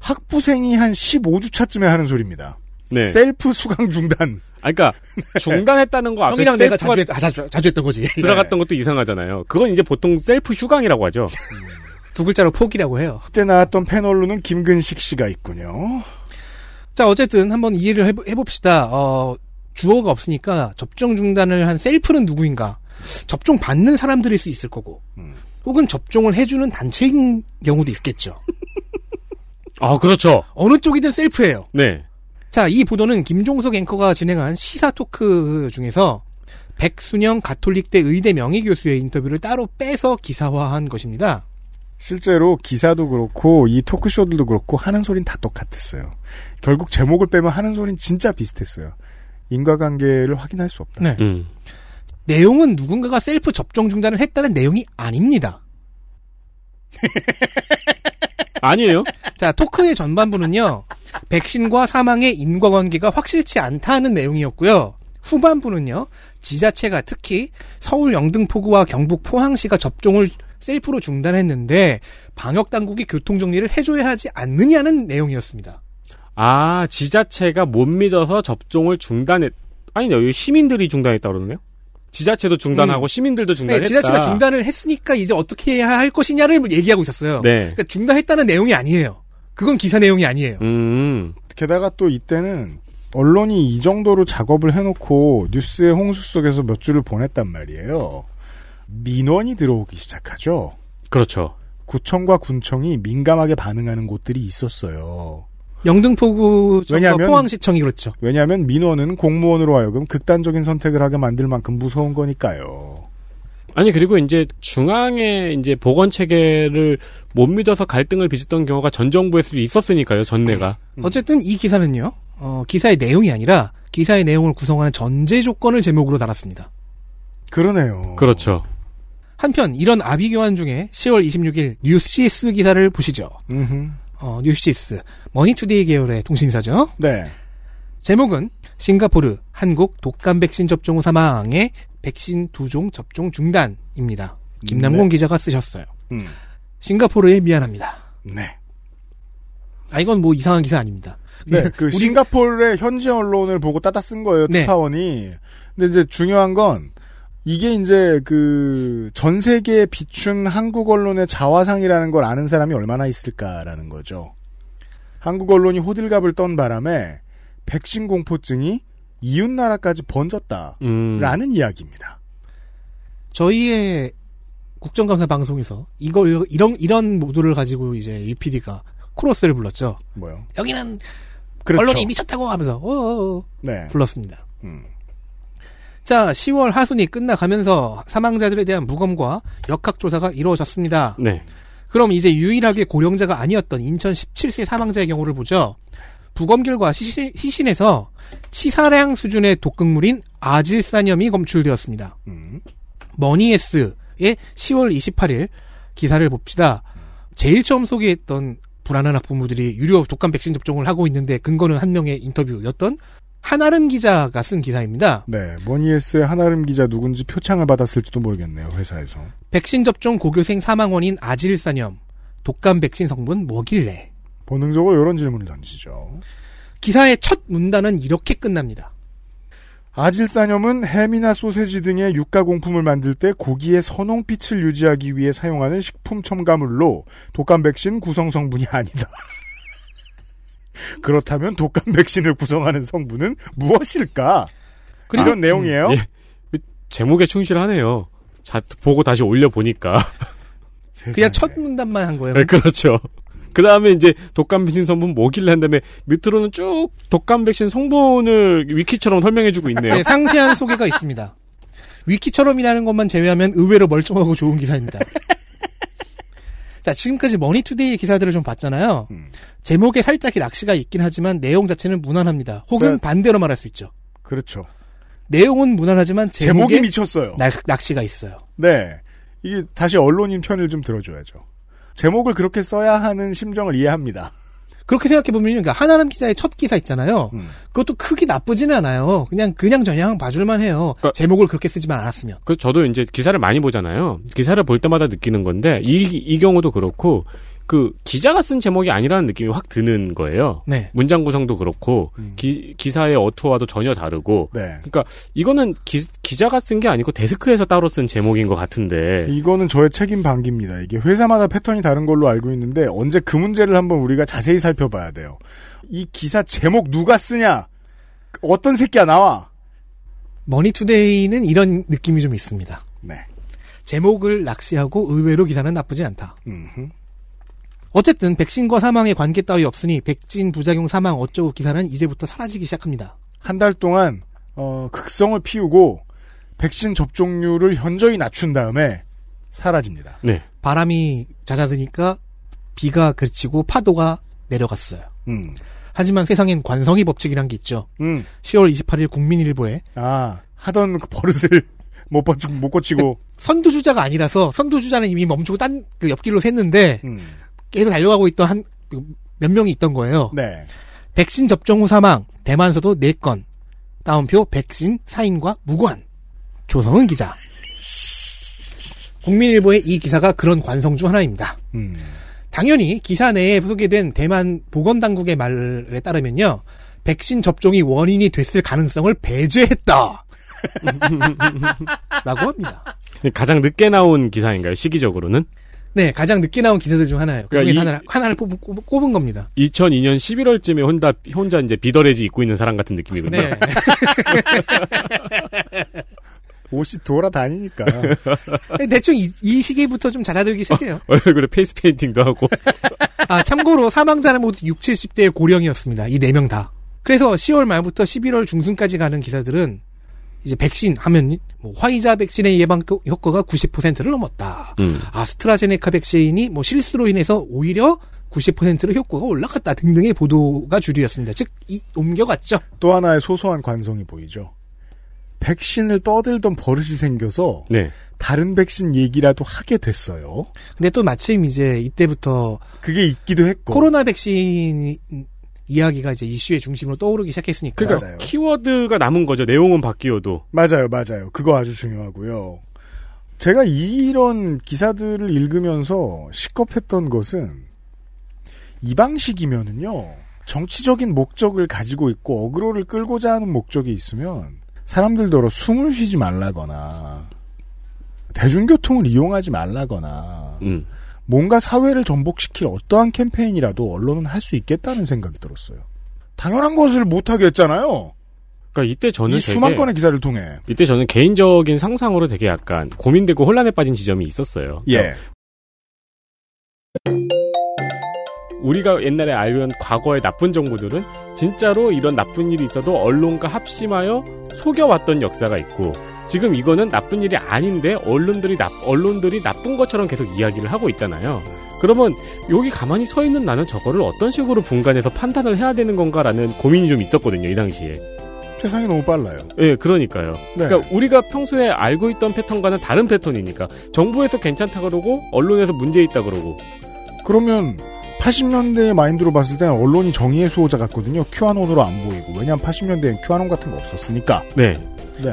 학부생이 한 15주차쯤에 하는 소리입니다. 네. 셀프 수강 중단. 아, 그니까, 중단했다는 거 앞에 형이랑 내가 자주, 했, 아, 자주, 자주 했던 거지. 들어갔던 것도 이상하잖아요. 그건 이제 보통 셀프 휴강이라고 하죠. 두 글자로 포기라고 해요. 그때 나왔던 패널로는 김근식 씨가 있군요. 자, 어쨌든 한번 이해를 해보, 해봅시다. 어, 주어가 없으니까 접종 중단을 한 셀프는 누구인가? 접종 받는 사람들일 수 있을 거고, 음. 혹은 접종을 해주는 단체인 경우도 있겠죠. 아, 그렇죠. 어느 쪽이든 셀프예요. 네. 자, 이 보도는 김종석 앵커가 진행한 시사 토크 중에서 백순영 가톨릭대 의대 명예교수의 인터뷰를 따로 빼서 기사화한 것입니다. 실제로 기사도 그렇고 이 토크쇼들도 그렇고 하는 소린 다 똑같았어요. 결국 제목을 빼면 하는 소린 진짜 비슷했어요. 인과관계를 확인할 수 없다. 네. 음. 내용은 누군가가 셀프 접종 중단을 했다는 내용이 아닙니다. 아니에요? 자, 토크의 전반부는요, 백신과 사망의 인과관계가 확실치 않다는 내용이었고요. 후반부는요, 지자체가 특히 서울 영등포구와 경북 포항시가 접종을 셀프로 중단했는데 방역 당국이 교통 정리를 해줘야 하지 않느냐는 내용이었습니다. 아, 지자체가 못 믿어서 접종을 중단했, 아니, 여기 시민들이 중단했다 그러네요? 지자체도 중단하고 음. 시민들도 네, 중단했다. 지자체가 중단을 했으니까 이제 어떻게 해야 할 것이냐를 얘기하고 있었어요. 네. 그러니까 중단했다는 내용이 아니에요. 그건 기사 내용이 아니에요. 음. 게다가 또 이때는 언론이 이 정도로 작업을 해놓고 뉴스의 홍수 속에서 몇 줄을 보냈단 말이에요. 민원이 들어오기 시작하죠. 그렇죠. 구청과 군청이 민감하게 반응하는 곳들이 있었어요. 영등포구 왜냐하면- 포항시청이 그렇죠. 왜냐하면 민원은 공무원으로 하여금 극단적인 선택을 하게 만들 만큼 무서운 거니까요. 아니, 그리고 이제 중앙의 이제 보건 체계를 못 믿어서 갈등을 빚었던 경우가 전 정부에서도 있었으니까요, 전내가. 어쨌든 이 기사는요, 어, 기사의 내용이 아니라 기사의 내용을 구성하는 전제 조건을 제목으로 달았습니다. 그러네요. 그렇죠. 한편 이런 아비규환 중에 10월 26일 뉴시스 기사를 보시죠. 음흠. 어, 뉴시스 머니투데이 계열의 통신사죠. 네. 제목은 싱가포르 한국 독감 백신 접종 후 사망에 백신 두 종 접종 중단입니다. 김남곤 네. 기자가 쓰셨어요. 음. 싱가포르에 미안합니다. 네. 아 이건 뭐 이상한 기사 아닙니다. 네, 그 우리- 싱가포르의 현지 언론을 보고 따다 쓴 거예요, 네. 특파원이. 근데 이제 중요한 건 이게 이제 그 전 세계에 비춘 한국 언론의 자화상이라는 걸 아는 사람이 얼마나 있을까라는 거죠. 한국 언론이 호들갑을 떤 바람에 백신 공포증이 이웃 나라까지 번졌다라는 음. 이야기입니다. 저희의 국정감사 방송에서 이걸 이런 이런 모두를 가지고 이제 UPD가 코러스를 불렀죠. 뭐요? 여기는 그렇죠. 언론이 미쳤다고 하면서 어어어 네. 불렀습니다. 음. 자, 10월 하순이 끝나가면서 사망자들에 대한 무검과 역학조사가 이루어졌습니다. 네. 그럼 이제 유일하게 고령자가 아니었던 인천 17세 사망자의 경우를 보죠. 부검 결과 시신, 시신에서 치사량 수준의 독극물인 아질산염이 검출되었습니다. 음. 머니에스의 10월 28일 기사를 봅시다. 제일 처음 소개했던 불안한 학부모들이 유료 독감 백신 접종을 하고 있는데 근거는 한 명의 인터뷰였던 한아름 기자가 쓴 기사입니다. 네. 머니에스의 한아름 기자 누군지 표창을 받았을지도 모르겠네요, 회사에서. 백신 접종 고교생 사망 원인 아질산염. 독감 백신 성분 뭐길래? 본능적으로 이런 질문을 던지죠. 기사의 첫 문단은 이렇게 끝납니다. 아질산염은 햄이나 소세지 등의 육가 공품을 만들 때 고기의 선홍빛을 유지하기 위해 사용하는 식품 첨가물로 독감 백신 구성 성분이 아니다. 그렇다면 독감 백신을 구성하는 성분은 무엇일까? 그리고- 이런 내용이에요. 예. 제목에 충실하네요. 자, 보고 다시 올려 보니까. 그냥 첫 문단만 한 거예요. 네, 그렇죠. 그 다음에 이제 독감 백신 성분 뭐길래 한 다음에 밑으로는 쭉 독감 백신 성분을 위키처럼 설명해주고 있네요. 네, 상세한 소개가 있습니다. 위키처럼이라는 것만 제외하면 의외로 멀쩡하고 좋은 기사입니다. 자, 지금까지 머니투데이 기사들을 좀 봤잖아요. 음. 제목에 살짝의 낚시가 있긴 하지만 내용 자체는 무난합니다. 혹은 네. 반대로 말할 수 있죠. 그렇죠. 내용은 무난하지만 제목이 미쳤어요. 낚, 낚시가 있어요. 네. 이게 다시 언론인 편을 좀 들어줘야죠. 제목을 그렇게 써야 하는 심정을 이해합니다. 그렇게 생각해 보면, 그러니까 한아름 기자의 첫 기사 있잖아요. 음. 그것도 크게 나쁘지는 않아요. 그냥, 그냥 저냥 봐줄만 해요. 그러니까- 제목을 그렇게 쓰지만 않았으면. 그 저도 이제 기사를 많이 보잖아요. 기사를 볼 때마다 느끼는 건데 이, 이 경우도 그렇고 그 기자가 쓴 제목이 아니라는 느낌이 확 드는 거예요. 네. 문장 구성도 그렇고 음. 기, 기사의 어투와도 전혀 다르고 네. 그러니까 이거는 기, 기자가 쓴 게 아니고 데스크에서 따로 쓴 제목인 것 같은데 이거는 저의 책임 방기입니다. 이게 회사마다 패턴이 다른 걸로 알고 있는데 언제 그 문제를 한번 우리가 자세히 살펴봐야 돼요. 이 기사 제목 누가 쓰냐? 어떤 새끼야 나와? 머니투데이는 이런 느낌이 좀 있습니다. 네. 제목을 낚시하고 의외로 기사는 나쁘지 않다. 음흠. 어쨌든 백신과 사망에 관계 따위 없으니 백신 부작용 사망 어쩌고 기사는 이제부터 사라지기 시작합니다. 한 달 동안 어, 극성을 피우고 백신 접종률을 현저히 낮춘 다음에 사라집니다. 네. 바람이 잦아드니까 비가 그치고 파도가 내려갔어요. 음. 하지만 세상엔 관성의 법칙이란 게 있죠. 음. 10월 28일 국민일보에 아 하던 그 버릇을 못 고치고 못 고치고 선두주자가 아니라서 선두주자는 이미 멈추고 딴 그 옆길로 샜는데 음. 계속 달려가고 있던 한 몇 명이 있던 거예요. 네. 백신 접종 후 사망 대만서도 4건 따옴표 백신 사인과 무관 조성은 기자 국민일보의 이 기사가 그런 관성 중 하나입니다. 음. 당연히 기사 내에 소개된 대만 보건당국의 말에 따르면요. 백신 접종이 원인이 됐을 가능성을 배제했다. 라고 합니다. 가장 늦게 나온 기사인가요? 시기적으로는? 네, 가장 늦게 나온 기사들 중 하나예요. 그 그러니까 중에 이- 하나를, 하나를 뽑, 꼽- 꼽은 겁니다. 2002년 11월쯤에 혼자 혼자 이제 Be the Reds 입고 있는 사람 같은 느낌이군요. 네. 옷이 돌아다니니까. 대충 이, 이 시기부터 좀 잦아들기 시작해요. 얼굴에 페이스 페인팅도 하고. 아, 참고로 사망자는 모두 6, 70대의 고령이었습니다. 이 네 명 다. 그래서 10월 말부터 11월 중순까지 가는 기사들은 이제 백신 하면 뭐 화이자 백신의 예방 효- 효과가 90%를 넘었다. 음. 아스트라제네카 백신이 뭐 실수로 인해서 오히려 90%로 효과가 올라갔다 등등의 보도가 주류였습니다. 즉, 이, 옮겨갔죠. 또 하나의 소소한 관성이 보이죠. 백신을 떠들던 버릇이 생겨서 네. 다른 백신 얘기라도 하게 됐어요. 근데 또 마침 이제 이때부터 그게 있기도 했고. 코로나 백신 이야기가 이제 이슈의 중심으로 떠오르기 시작했으니까. 그러니까 맞아요. 키워드가 남은 거죠. 내용은 바뀌어도. 맞아요, 맞아요. 그거 아주 중요하고요. 제가 이런 기사들을 읽으면서 시겁했던 것은 이 방식이면은요, 정치적인 목적을 가지고 있고 어그로를 끌고자 하는 목적이 있으면 사람들더러 숨을 쉬지 말라거나 대중교통을 이용하지 말라거나 음. 뭔가 사회를 전복시킬 어떠한 캠페인이라도 언론은 할 수 있겠다는 생각이 들었어요. 당연한 것을 못하게 했잖아요. 그러니까 이때 저는 이 수만 건의 기사를 통해. 이때 저는 개인적인 상상으로 되게 약간 고민되고 혼란에 빠진 지점이 있었어요. 예. 우리가 옛날에 알던 과거의 나쁜 정부들은 진짜로 이런 나쁜 일이 있어도 언론과 합심하여 속여왔던 역사가 있고 지금 이거는 나쁜 일이 아닌데 언론들이 나, 언론들이 나쁜 것처럼 계속 이야기를 하고 있잖아요. 그러면 여기 가만히 서 있는 나는 저거를 어떤 식으로 분간해서 판단을 해야 되는 건가라는 고민이 좀 있었거든요, 이 당시에. 세상이 너무 빨라요. 예, 그러니까요. 네. 그러니까 우리가 평소에 알고 있던 패턴과는 다른 패턴이니까 정부에서 괜찮다 그러고 언론에서 문제 있다 그러고 그러면 80년대의 마인드로 봤을 때는 언론이 정의의 수호자 같거든요. 큐아논으로 안 보이고. 왜냐하면 80년대엔 큐아논 같은 거 없었으니까. 네. 네.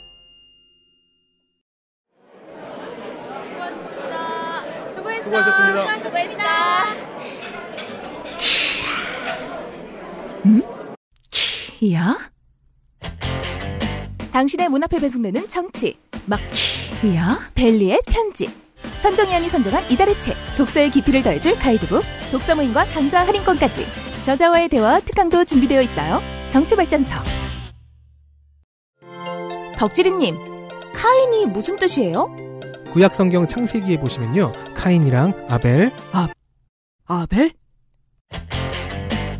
수고하셨습니다. 수고했어 이야? 당신의 문 앞에 배송되는 정치. 막이야? 벨리의 편지. 선정위원이 선정한 이달의 책. 독서의 깊이를 더해줄 가이드북. 독서 모임과 강좌 할인권까지. 저자와의 대화 특강도 준비되어 있어요. 정치발전서. 덕지리님 카인이 무슨 뜻이에요? 구약 성경 창세기에 보시면요. 카인이랑 아벨, 아벨?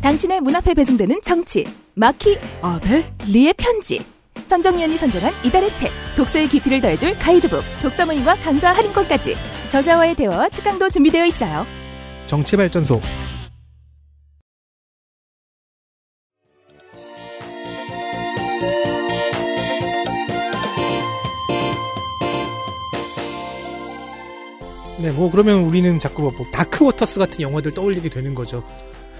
당신의 문 앞에 배송되는 정치 마키 아벨 리의 편지 선정위원이 선정한 이달의 책 독서의 깊이를 더해줄 가이드북 독서 모임과 강좌 할인권까지 저자와의 대화와 특강도 준비되어 있어요 정치발전소. 네, 뭐 그러면 우리는 자꾸 뭐 다크 워터스 같은 영화들 떠올리게 되는 거죠.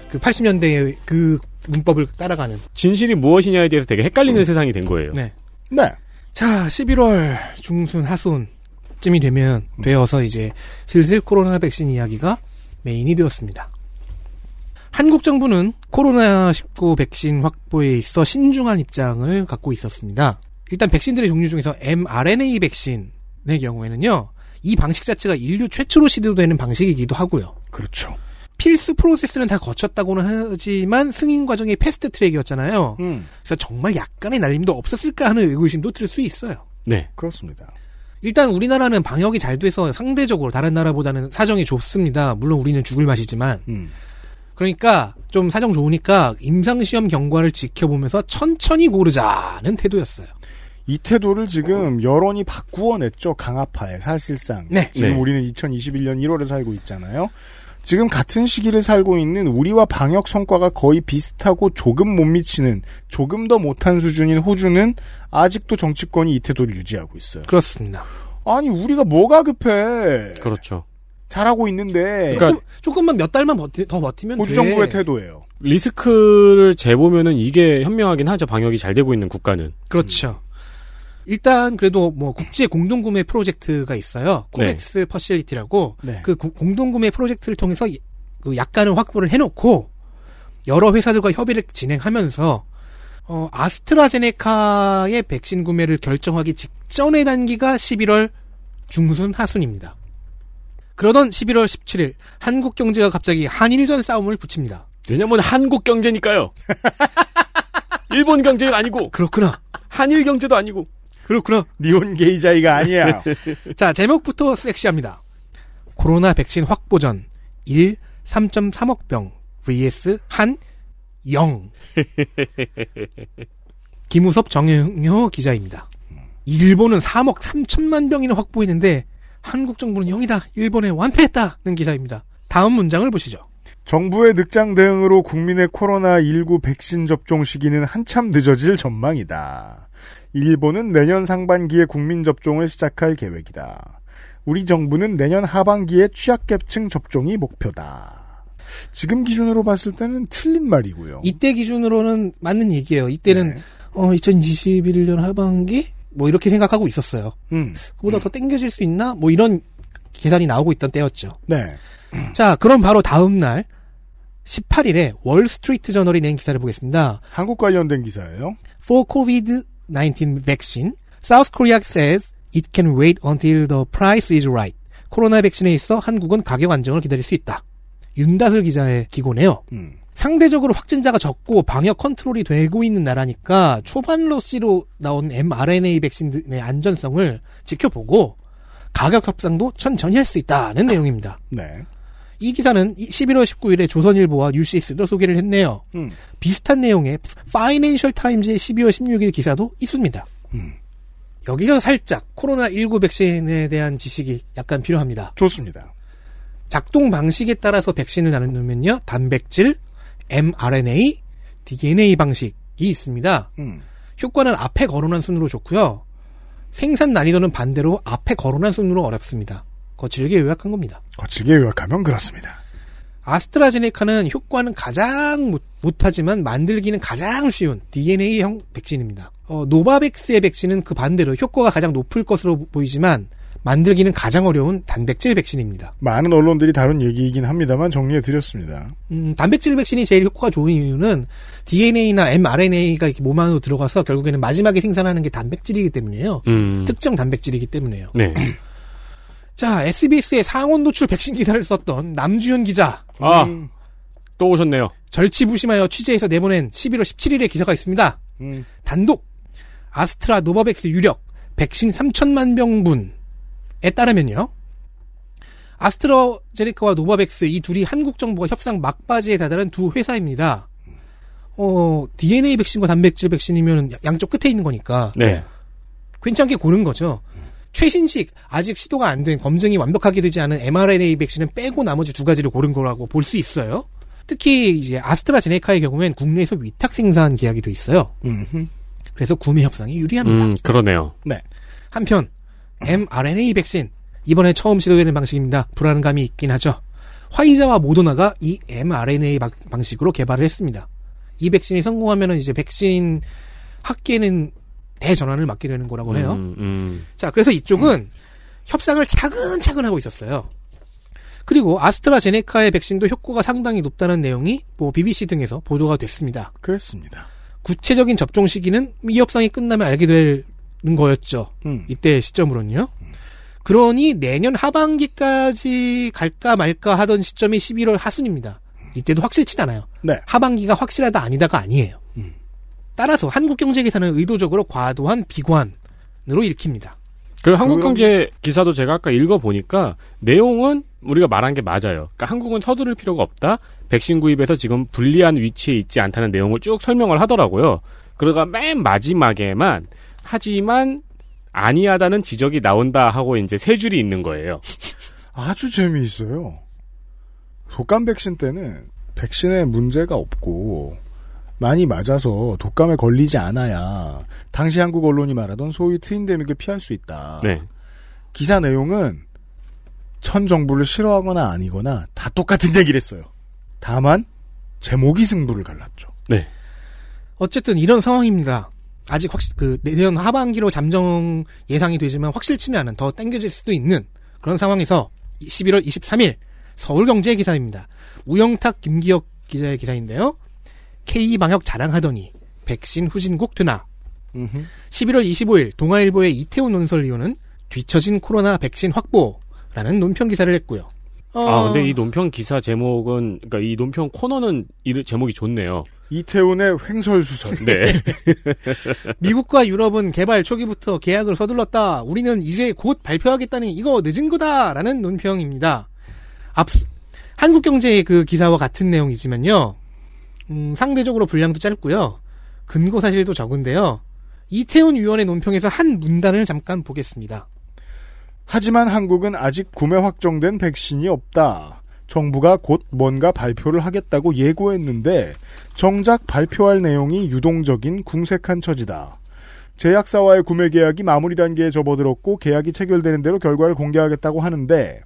그 80년대의 그 문법을 따라가는. 진실이 무엇이냐에 대해서 되게 헷갈리는 세상이 된 거예요. 네. 네. 자, 11월 중순 하순쯤이 되면 되어서 이제 슬슬 코로나 백신 이야기가 메인이 되었습니다. 한국 정부는 코로나19 백신 확보에 있어 신중한 입장을 갖고 있었습니다. 일단 백신들의 종류 중에서 mRNA 백신의 경우에는요. 이 방식 자체가 인류 최초로 시도되는 방식이기도 하고요. 그렇죠. 필수 프로세스는 다 거쳤다고는 하지만 승인 과정이 fast track이었잖아요. 음. 그래서 정말 약간의 날림도 없었을까 하는 의구심도 들 수 있어요. 네. 그렇습니다. 일단 우리나라는 방역이 잘 돼서 상대적으로 다른 나라보다는 사정이 좋습니다. 물론 우리는 죽을 맛이지만. 음. 그러니까 좀 사정 좋으니까 임상시험 경과를 지켜보면서 천천히 고르자는 태도였어요. 이 태도를 지금 여론이 바꾸어냈죠. 강화파에 사실상. 네. 지금 네. 우리는 2021년 1월에 살고 있잖아요. 지금 같은 시기를 살고 있는 우리와 방역 성과가 거의 비슷하고 조금 못 미치는 조금 더 못한 수준인 호주는 아직도 정치권이 이 태도를 유지하고 있어요. 그렇습니다. 아니 우리가 뭐가 급해? 그렇죠. 잘하고 있는데 그러니까 조금 만 몇 달만 버티, 더 버티면 호주 돼. 정부의 태도예요. 리스크를 재보면은 이게 현명하긴 하죠. 방역이 잘 되고 있는 국가는. 그렇죠. 일단 그래도 뭐 국제 공동구매 프로젝트가 있어요. COVAX Facility라고 네. 그 구- 공동구매 프로젝트를 통해서 이- 그 약간은 확보를 해놓고 여러 회사들과 협의를 진행하면서 어, 아스트라제네카의 백신 구매를 결정하기 직전의 단기가 11월 중순 하순입니다. 그러던 11월 17일 한국 경제가 갑자기 한일전 싸움을 붙입니다. 왜냐면 한국 경제니까요. 일본 경제가 아니고 그렇구나. 한일 경제도 아니고. 그렇구나. 니온 게이자이가 아니야. 자, 제목부터 섹시합니다. 코로나 백신 확보 전 1, 3.3억 병 vs 한 0. 김우섭 정영효 기자입니다. 일본은 3억 3천만 병이나 확보했는데 한국 정부는 0이다. 일본에 완패했다는 기사입니다. 다음 문장을 보시죠. 정부의 늑장 대응으로 국민의 코로나19 백신 접종 시기는 한참 늦어질 전망이다. 일본은 내년 상반기에 국민 접종을 시작할 계획이다. 우리 정부는 내년 하반기에 취약계층 접종이 목표다. 지금 기준으로 봤을 때는 틀린 말이고요. 이때 기준으로는 맞는 얘기예요. 이때는 네. 어 2021년 하반기 뭐 이렇게 생각하고 있었어요. 음, 그보다 더 땡겨질 수 있나? 뭐 이런 계산이 나오고 있던 때였죠. 네. 자, 그럼 바로 다음 날 18일에 월스트리트 저널이 낸 기사를 보겠습니다. 한국 관련된 기사예요. For COVID-19 vaccine, South Korea says it can wait until the price is right. 코로나 백신에 있어 한국은 가격 안정을 기다릴 수 있다. 윤다슬 기자의 기고네요. 음. 상대적으로 확진자가 적고 방역 컨트롤이 되고 있는 나라니까 초반 러시로 나온 mRNA 백신의 안전성을 지켜보고 가격 협상도 천천히 할 수 있다는 내용입니다. 네. 이 기사는 11월 19일에 조선일보와 뉴시스로 소개를 했네요. 음. 비슷한 내용의 파이낸셜 타임즈의 12월 16일 기사도 있습니다. 음. 여기서 살짝 코로나19 백신에 대한 지식이 약간 필요합니다. 좋습니다. 작동 방식에 따라서 백신을 나누면요. 단백질, mRNA, DNA 방식이 있습니다. 음. 효과는 앞에 거론한 순으로 좋고요. 생산 난이도는 반대로 앞에 거론한 순으로 어렵습니다. 거칠게 요약한 겁니다. 거칠게 요약하면 그렇습니다. 아스트라제네카는 효과는 가장 못, 못하지만 만들기는 가장 쉬운 DNA형 백신입니다. 어, 노바백스의 백신은 그 반대로 효과가 가장 높을 것으로 보이지만 만들기는 가장 어려운 단백질 백신입니다. 많은 언론들이 다룬 얘기이긴 합니다만 정리해 드렸습니다. 음, 단백질 백신이 제일 효과가 좋은 이유는 DNA나 mRNA가 이렇게 몸 안으로 들어가서 결국에는 마지막에 생산하는 게 단백질이기 때문이에요. 음. 특정 단백질이기 때문에요. 네. 자, SBS의 상온 노출 백신 기사를 썼던 남주현 기자. 아, 음, 또 오셨네요. 절치부심하여 취재해서 내보낸 11월 17일의 기사가 있습니다. 음. 단독 아스트라 노바백스 유력 백신 3천만 명분에 따르면요. 아스트라제네카와 노바백스 이 둘이 한국 정부가 협상 막바지에 다다른 두 회사입니다. 어, DNA 백신과 단백질 백신이면 양쪽 끝에 있는 거니까 네. 괜찮게 고른 거죠. 최신식 아직 시도가 안 된 검증이 완벽하게 되지 않은 mRNA 백신은 빼고 나머지 두 가지를 고른 거라고 볼 수 있어요. 특히 이제 아스트라제네카의 경우엔 국내에서 위탁 생산 계약이 돼 있어요. 음. 그래서 구매 협상이 유리합니다. 음, 그러네요. 한편 mRNA 백신 이번에 처음 시도되는 방식입니다. 불안감이 있긴 하죠. 화이자와 모더나가 이 mRNA 방- 방식으로 개발을 했습니다. 이 백신이 성공하면 이제 백신 학계는 대전환을 맞게 되는 거라고 해요. 음, 음. 자, 그래서 이쪽은 협상을 차근차근 하고 있었어요. 그리고 아스트라제네카의 백신도 효과가 상당히 높다는 내용이 뭐 BBC 등에서 보도가 됐습니다. 그랬습니다. 구체적인 접종 시기는 이 협상이 끝나면 알게 되는 거였죠. 음. 이때 시점으로는요. 그러니 내년 하반기까지 갈까 말까 하던 시점이 11월 하순입니다. 이때도 확실치 않아요. 네. 하반기가 확실하다 아니다가 아니에요. 따라서 한국 경제 기사는 의도적으로 과도한 비관을 읽힙니다. 그 한국 경제 기사도 제가 아까 읽어 보니까 내용은 우리가 말한 게 맞아요. 그러니까 한국은 서두를 필요가 없다. 백신 구입에서 지금 불리한 위치에 있지 않다는 내용을 쭉 설명을 하더라고요. 그러다가 맨 마지막에만 하지만 아니하다는 지적이 나온다 하고 이제 세 줄이 있는 거예요. 아주 재미있어요. 독감 백신 때는 백신에 문제가 없고 많이 맞아서 독감에 걸리지 않아야 당시 한국 언론이 말하던 소위 트윈데믹을 피할 수 있다. 네. 기사 내용은 천 정부를 싫어하거나 아니거나 다 똑같은 얘기를 했어요. 다만 제목이 승부를 갈랐죠. 네. 어쨌든 이런 상황입니다. 아직 확실 그 내년 하반기로 잠정 예상이 되지만 확실치는 않은 더 땡겨질 수도 있는 그런 상황에서 11월 23일 서울경제 기사입니다. 우영탁 김기혁 기자의 기사인데요. K 방역 자랑하더니 백신 후진국 되나. 11월 25일 동아일보의 이태훈 논설위원은 뒤처진 코로나 백신 확보라는 논평 기사를 했고요. 어, 아, 근데 이 논평 기사 제목은, 그러니까 이 논평 코너는 이 제목이 좋네요. 이태훈의 횡설수설. 네. 미국과 유럽은 개발 초기부터 계약을 서둘렀다. 우리는 이제 곧 발표하겠다니 이거 늦은 거다라는 논평입니다. 앞 한국 경제의 그 기사와 같은 내용이지만요. 음, 상대적으로 분량도 짧고요. 근거 사실도 적은데요. 이태훈 위원의 논평에서 한 문단을 잠깐 보겠습니다. 하지만 한국은 아직 구매 확정된 백신이 없다. 정부가 곧 뭔가 발표를 하겠다고 예고했는데 정작 발표할 내용이 유동적인 궁색한 처지다. 제약사와의 구매 계약이 마무리 단계에 접어들었고 계약이 체결되는 대로 결과를 공개하겠다고 하는데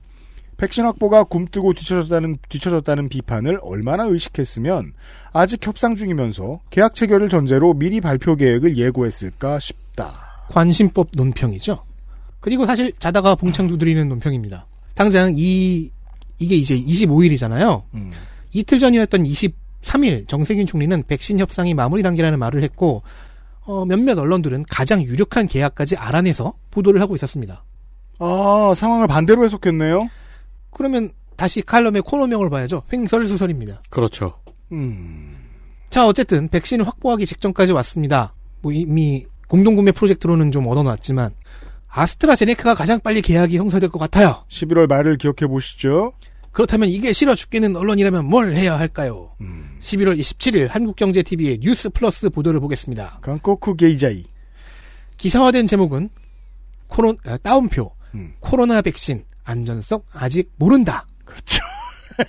백신 확보가 굼뜨고 뒤처졌다는, 뒤처졌다는 비판을 얼마나 의식했으면 아직 협상 중이면서 계약 체결을 전제로 미리 발표 계획을 예고했을까 싶다. 관심법 논평이죠. 그리고 사실 자다가 봉창 두드리는 논평입니다. 당장 이 이게 이제 25일이잖아요. 음. 이틀 전이었던 23일 정세균 총리는 백신 협상이 마무리 단계라는 말을 했고 어, 몇몇 언론들은 가장 유력한 계약까지 알아내서 보도를 하고 있었습니다. 아, 상황을 반대로 해석했네요. 그러면 다시 칼럼의 코너명을 봐야죠. 횡설수설입니다. 그렇죠. 음. 자, 어쨌든 백신 확보하기 직전까지 왔습니다. 뭐 이미 공동구매 프로젝트로는 좀 얻어놨지만 아스트라제네카가 가장 빨리 계약이 형성될 것 같아요. 11월 말을 기억해 보시죠. 그렇다면 이게 싫어 죽겠는 언론이라면 뭘 해야 할까요? 11월 27일 한국경제TV의 뉴스 플러스 보도를 보겠습니다. 강코쿠 게이자이. 기사화된 제목은 코로, 아, 따옴표 코로나 백신 안전성 아직 모른다. 그렇죠.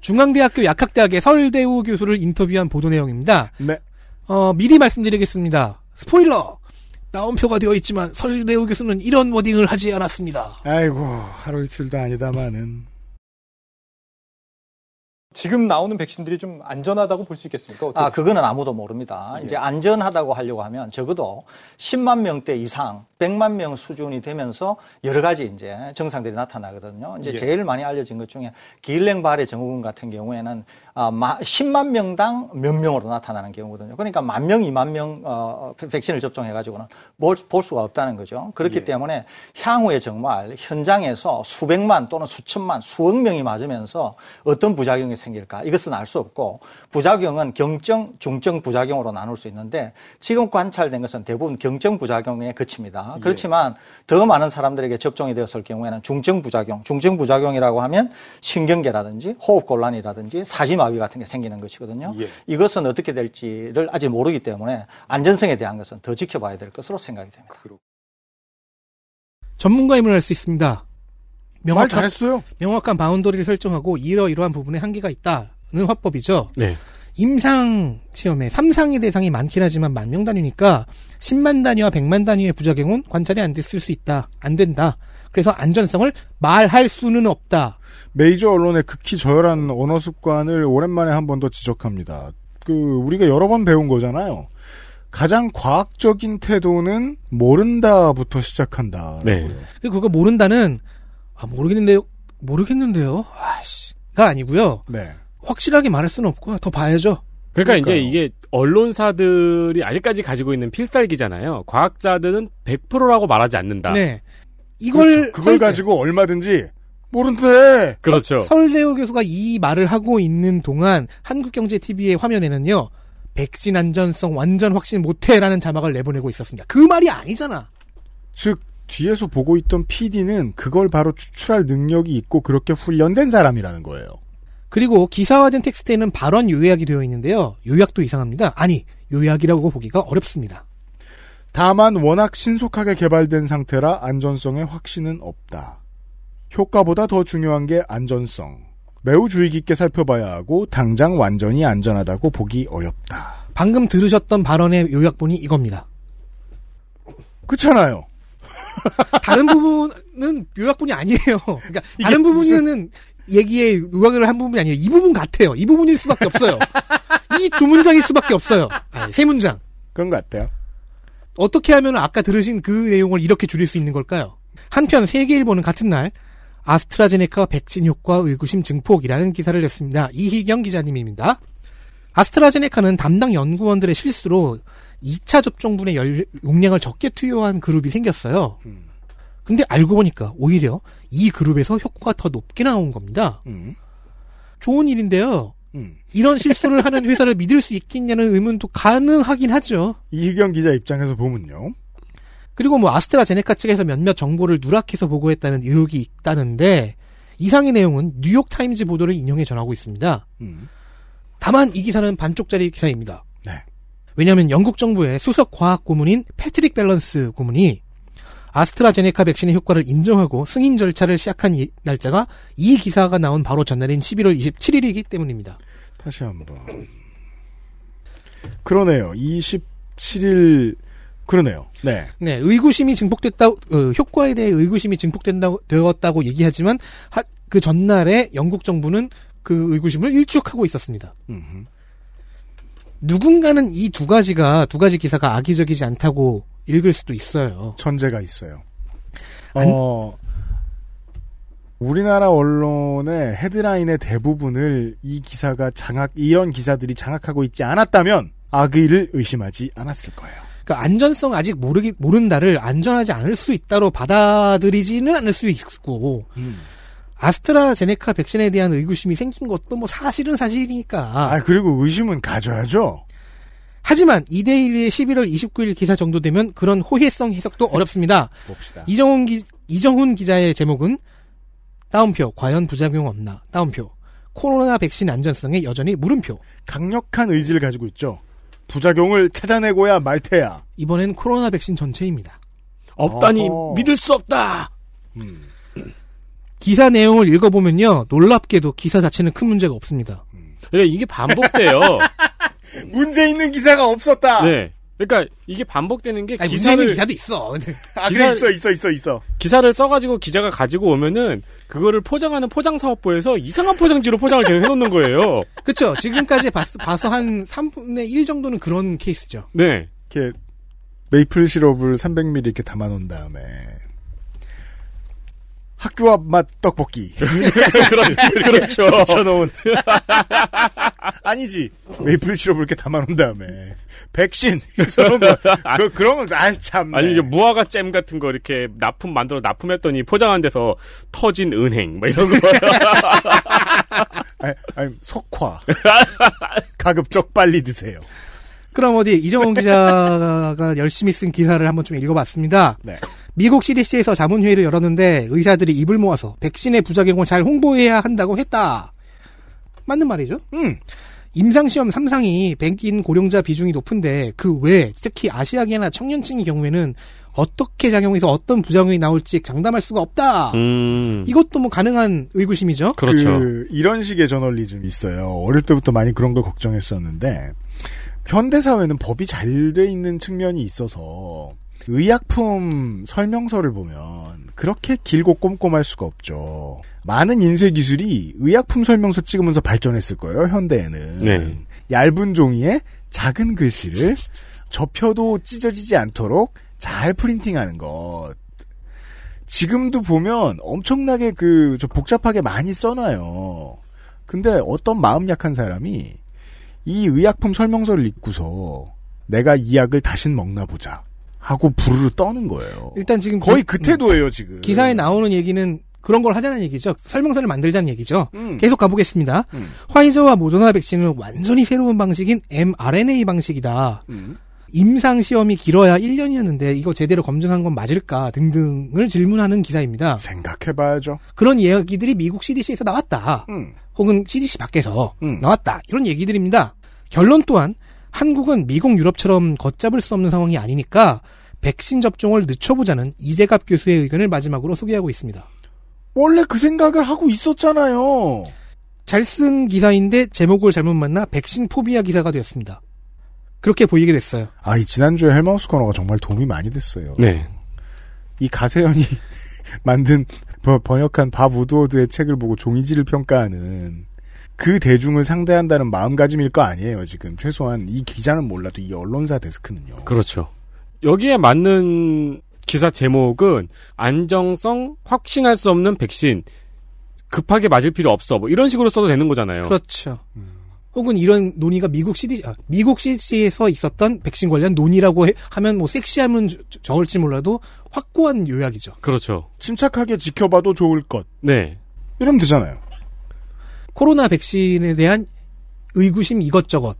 중앙대학교 약학대학의 설대우 교수를 인터뷰한 보도 내용입니다. 네. 어, 미리 말씀드리겠습니다. 스포일러! 따옴표가 되어 있지만 설대우 교수는 이런 워딩을 하지 않았습니다. 아이고, 하루 이틀도 아니다마는. 지금 나오는 백신들이 좀 안전하다고 볼 수 있겠습니까? 아, 그거는 아무도 모릅니다. 예. 이제 안전하다고 하려고 하면 적어도 10만 명대 이상, 100만 명 수준이 되면서 여러 가지 이제 증상들이 나타나거든요. 이제 예. 제일 많이 알려진 것 중에 기일랭발의 증후군 같은 경우에는 10만 명당 몇 명으로 나타나는 경우거든요. 그러니까 만 명, 2만 명 어, 백신을 접종해 가지고는 볼, 볼 수가 없다는 거죠. 그렇기 예. 때문에 향후에 정말 현장에서 수백만 또는 수천만, 수억 명이 맞으면서 어떤 부작용이 생길까 이것은 알 수 없고 부작용은 경증, 중증 부작용으로 나눌 수 있는데 지금 관찰된 것은 대부분 경증 부작용에 그칩니다. 예. 그렇지만 더 많은 사람들에게 접종이 되었을 경우에는 중증 부작용, 중증 부작용이라고 하면 신경계라든지 호흡 곤란이라든지 사지마 비 같은 게 생기는 것이거든요. 예. 이것은 어떻게 될지를 아직 모르기 때문에 안전성에 대한 것은 더 지켜봐야 될 것으로 생각이 됩니다. 전문가임을 할 수 있습니다. 말 잘했어요. 명확한 바운더리를 설정하고 이러이러한 부분에 한계가 있다는 화법이죠. 네. 임상 시험에 3상의 대상이 많긴 하지만 만 명 단위니까 10만 단위와 100만 단위의 부작용은 관찰이 안 됐을 수 있다. 안 된다. 그래서 안전성을 말할 수는 없다. 메이저 언론의 극히 저열한 언어 습관을 오랜만에 한 번 더 지적합니다. 그 우리가 여러 번 배운 거잖아요. 가장 과학적인 태도는 모른다부터 시작한다. 네. 그리고 그거 모른다는 아 모르겠는데요. 모르겠는데요. 아씨가 아니고요. 네. 확실하게 말할 수는 없고요. 더 봐야죠. 그러니까 그러니까요. 이제 이게 언론사들이 아직까지 가지고 있는 필살기잖아요. 과학자들은 100%라고 말하지 않는다. 네. 이걸 그렇죠. 그걸 설- 가지고 얼마든지 모른대. 그렇죠. 설대우 교수가 이 말을 하고 있는 동안 한국경제TV의 화면에는요. 백신 안전성 완전 확신 못해라는 자막을 내보내고 있었습니다. 그 말이 아니잖아. 즉 뒤에서 보고 있던 PD는 그걸 바로 추출할 능력이 있고 그렇게 훈련된 사람이라는 거예요. 그리고 기사화된 텍스트에는 발언 요약이 되어 있는데요. 요약도 이상합니다. 아니, 요약이라고 보기가 어렵습니다. 다만 워낙 신속하게 개발된 상태라 안전성에 확신은 없다. 효과보다 더 중요한 게 안전성. 매우 주의 깊게 살펴봐야 하고 당장 완전히 안전하다고 보기 어렵다. 방금 들으셨던 발언의 요약본이 이겁니다. 그렇잖아요. 다른 부분은 요약본이 아니에요. 그러니까 다른 부분은 얘기에 요약을 한 부분이 아니에요. 이 부분 같아요. 이 부분일 수밖에 없어요. 이 두 문장일 수밖에 없어요. 아니, 세 문장. 그런 것 같아요. 어떻게 하면 아까 들으신 그 내용을 이렇게 줄일 수 있는 걸까요? 한편 세계일보는 같은 날 아스트라제네카 백신 효과 의구심 증폭이라는 기사를 냈습니다. 이희경 기자님입니다. 아스트라제네카는 담당 연구원들의 실수로 2차 접종분의 열- 용량을 적게 투여한 그룹이 생겼어요. 근데 알고 보니까 오히려 이 그룹에서 효과가 더 높게 나온 겁니다. 음. 좋은 일인데요. 이런 실수를 하는 회사를 믿을 수 있겠냐는 의문도 가능하긴 하죠. 이희경 기자 입장에서 보면요. 그리고 뭐 아스트라제네카 측에서 몇몇 정보를 누락해서 보고했다는 의혹이 있다는데 이상의 내용은 뉴욕 타임즈 보도를 인용해 전하고 있습니다. 음. 다만 이 기사는 반쪽짜리 기사입니다. 네. 왜냐하면 영국 정부의 수석 과학 고문인 패트릭 밸런스 고문이 아스트라제네카 백신의 효과를 인정하고 승인 절차를 시작한 이- 날짜가 이 기사가 나온 바로 전날인 11월 27일이기 때문입니다. 다시 한번. 그러네요. 27일 그러네요. 네. 네, 의구심이 증폭됐다, 어, 효과에 대해 의구심이 증폭된다고, 되었다고 얘기하지만, 하- 그 전날에 영국 정부는 그 의구심을 일축하고 있었습니다. 음흠. 누군가는 이 두 가지가, 두 가지 기사가 악의적이지 않다고 읽을 수도 있어요. 천재가 있어요. 어, 우리나라 언론의 헤드라인의 대부분을 이 기사가 장악, 이런 기사들이 장악하고 있지 않았다면 악의를 의심하지 않았을 거예요. 그러니까 안전성 아직 모르기, 모른다를 안전하지 않을 수 있다로 받아들이지는 않을 수 있고, 아스트라제네카 백신에 대한 의구심이 생긴 것도 뭐 사실은 사실이니까. 아, 그리고 의심은 가져야죠. 하지만 이데일리의 11월 29일 기사 정도 되면 그런 호혜성 해석도 어렵습니다. 봅시다. 이정훈 기, 이정훈 기자의 제목은 따옴표 과연 부작용 없나 따옴표 코로나 백신 안전성에 여전히 물음표 강력한 의지를 가지고 있죠. 부작용을 찾아내고야 말 테야. 이번엔 코로나 백신 전체입니다. 없다니 어허. 믿을 수 없다. 기사 내용을 읽어보면요 놀랍게도 기사 자체는 큰 문제가 없습니다. 그러니까 이게 반복돼요. 문제 있는 기사가 없었다. 네. 그러니까 이게 반복되는 게 아니, 기사를 기사도 있어. 아, 기사- 그래, 있어, 있어, 있어, 있어. 기사를 써가지고 기자가 가지고 오면은 그거를 포장하는 포장 사업부에서 이상한 포장지로 포장을 계속 해놓는 거예요. 그쵸 지금까지 봤, 봐서 한 3분의 1 정도는 그런 케이스죠. 네. 이렇게 메이플 시럽을 300ml 이렇게 담아놓은 다음에 학교 앞 맛 떡볶이. 그렇죠. 붙여놓은. 아니지. 메이플 시럽을 이렇게 담아놓은 다음에 백신. 그런 거. 그, 그런 거, 아 참. 아니 이게 무화과 잼 같은 거 이렇게 납품 만들어 납품했더니 포장한 데서 터진 은행 뭐 이런 거. 아니, 아니, 석화. 가급적 빨리 드세요. 그럼 어디 이정훈 기자가 열심히 쓴 기사를 한번 좀 읽어봤습니다. 네. 미국 CDC에서 자문회의를 열었는데 의사들이 입을 모아서 백신의 부작용을 잘 홍보해야 한다고 했다. 맞는 말이죠? 음. 임상시험 3상이 백인 고령자 비중이 높은데 그 외 특히 아시아계나 청년층의 경우에는 어떻게 작용해서 어떤 부작용이 나올지 장담할 수가 없다. 음. 이것도 뭐 가능한 의구심이죠. 그렇죠. 그, 이런 식의 저널리즘이 있어요. 어릴 때부터 많이 그런 걸 걱정했었는데, 현대 사회는 법이 잘 돼 있는 측면이 있어서, 의약품 설명서를 보면, 그렇게 길고 꼼꼼할 수가 없죠. 많은 인쇄 기술이 의약품 설명서 찍으면서 발전했을 거예요, 현대에는. 네. 얇은 종이에 작은 글씨를 접혀도 찢어지지 않도록 잘 프린팅하는 것. 지금도 보면 엄청나게 그, 저 복잡하게 많이 써놔요. 근데 어떤 마음 약한 사람이 이 의약품 설명서를 읽고서 내가 이 약을 다신 먹나 보자. 하고 부르르 떠는 거예요. 일단 지금 거의 기- 그 태도예요, 지금. 기사에 나오는 얘기는 그런 걸 하자는 얘기죠. 설명서를 만들자는 얘기죠. 음. 계속 가보겠습니다. 음. 화이저와 모더나 백신은 완전히 새로운 방식인 mRNA 방식이다. 음. 임상 시험이 길어야 1년이었는데 이거 제대로 검증한 건 맞을까 등등을 질문하는 기사입니다. 생각해봐야죠. 그런 이야기들이 미국 CDC에서 나왔다. 음. 혹은 CDC 밖에서 음. 나왔다. 이런 얘기들입니다. 결론 또한 한국은 미국 유럽처럼 걷잡을 수 없는 상황이 아니니까 백신 접종을 늦춰보자는 이재갑 교수의 의견을 마지막으로 소개하고 있습니다. 원래 그 생각을 하고 있었잖아요. 잘 쓴 기사인데 제목을 잘못 만나 백신 포비아 기사가 되었습니다. 그렇게 보이게 됐어요. 아, 이 지난주에 헬마우스 코너가 정말 도움이 많이 됐어요. 네. 이 가세현이 만든 번- 번역한 밥 우드워드의 책을 보고 종이질을 평가하는 그 대중을 상대한다는 마음가짐일 거 아니에요, 지금. 최소한 이 기자는 몰라도 이 언론사 데스크는요. 그렇죠. 여기에 맞는 기사 제목은 안정성 확신할 수 없는 백신 급하게 맞을 필요 없어 뭐 이런 식으로 써도 되는 거잖아요. 그렇죠. 혹은 이런 논의가 미국 CDC, 아, 미국 CDC에서 있었던 백신 관련 논의라고 해- 하면 뭐 저- 적을지 몰라도 확고한 요약이죠. 그렇죠. 침착하게 지켜봐도 좋을 것. 네. 이러면 되잖아요. 코로나 백신에 대한 의구심 이것저것.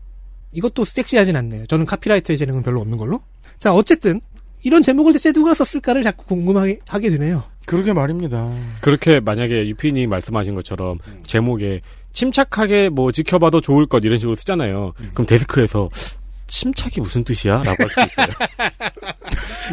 이것도 섹시하진 않네요. 저는 카피라이터의 재능은 별로 없는 걸로. 자, 어쨌든 이런 제목을 대체 누가 썼을까를 자꾸 궁금하게 하게 되네요. 그러게 말입니다. 그렇게 만약에 유피님 말씀하신 것처럼 제목에 침착하게 뭐 지켜봐도 좋을 것 이런 식으로 쓰잖아요. 그럼 데스크에서 침착이 무슨 뜻이야? 라고 할 수도 있어요.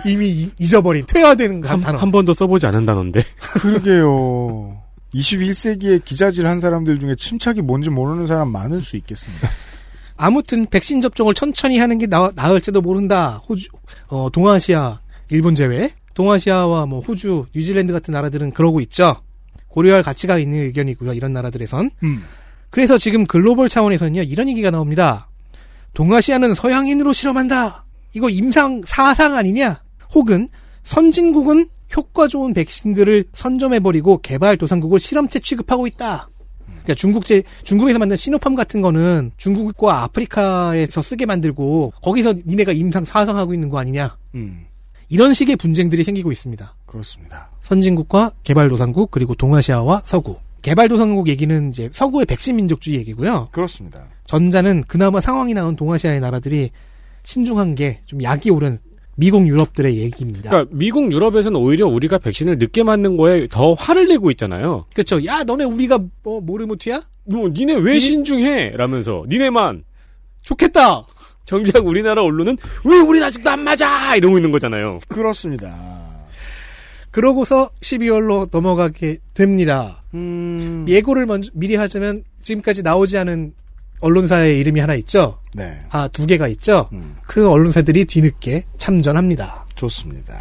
이미 이- 잊어버린 퇴화되는 한, 단어. 한 번도 써보지 않은 단어인데. 그러게요. 21세기에 기자질 한 사람들 중에 침착이 뭔지 모르는 사람 많을 수 있겠습니다. 아무튼 백신 접종을 천천히 하는 게 나, 나을지도 모른다. 호주, 어, 동아시아, 일본 제외. 동아시아와 뭐 호주, 뉴질랜드 같은 나라들은 그러고 있죠. 고려할 가치가 있는 의견이고요. 이런 나라들에선. 음. 그래서 지금 글로벌 차원에서는요. 이런 얘기가 나옵니다. 동아시아는 서양인으로 실험한다. 이거 임상 사상 아니냐? 혹은 선진국은 효과 좋은 백신들을 선점해버리고 개발 도상국을 실험체 취급하고 있다. 그러니까 중국제 중국에서 만든 시노팜 같은 거는 중국과 아프리카에서 쓰게 만들고 거기서 니네가 임상 사상하고 있는 거 아니냐? 음, 이런 식의 분쟁들이 생기고 있습니다. 그렇습니다. 선진국과 개발도상국 그리고 동아시아와 서구. 개발도상국 얘기는 이제 서구의 백신 민족주의 얘기고요. 그렇습니다. 전자는 그나마 상황이 나온 동아시아의 나라들이 신중한 게 좀 약이 오른 미국 유럽들의 얘기입니다. 그러니까 미국 유럽에서는 오히려 우리가 백신을 늦게 맞는 거에 더 화를 내고 있잖아요. 그렇죠. 야 너네 우리가 뭐 모르무트야? 뭐 니네 왜 신중해? 라면서 니네만 좋겠다. 정작 우리나라 언론은 왜 우린 아직도 안 맞아? 이러고 있는 거잖아요. 그렇습니다. 그러고서 12월로 넘어가게 됩니다. 음, 예고를 먼저 미리 하자면 지금까지 나오지 않은 언론사의 이름이 하나 있죠. 네, 아, 두 개가 있죠. 음. 그 언론사들이 뒤늦게 참전합니다. 좋습니다.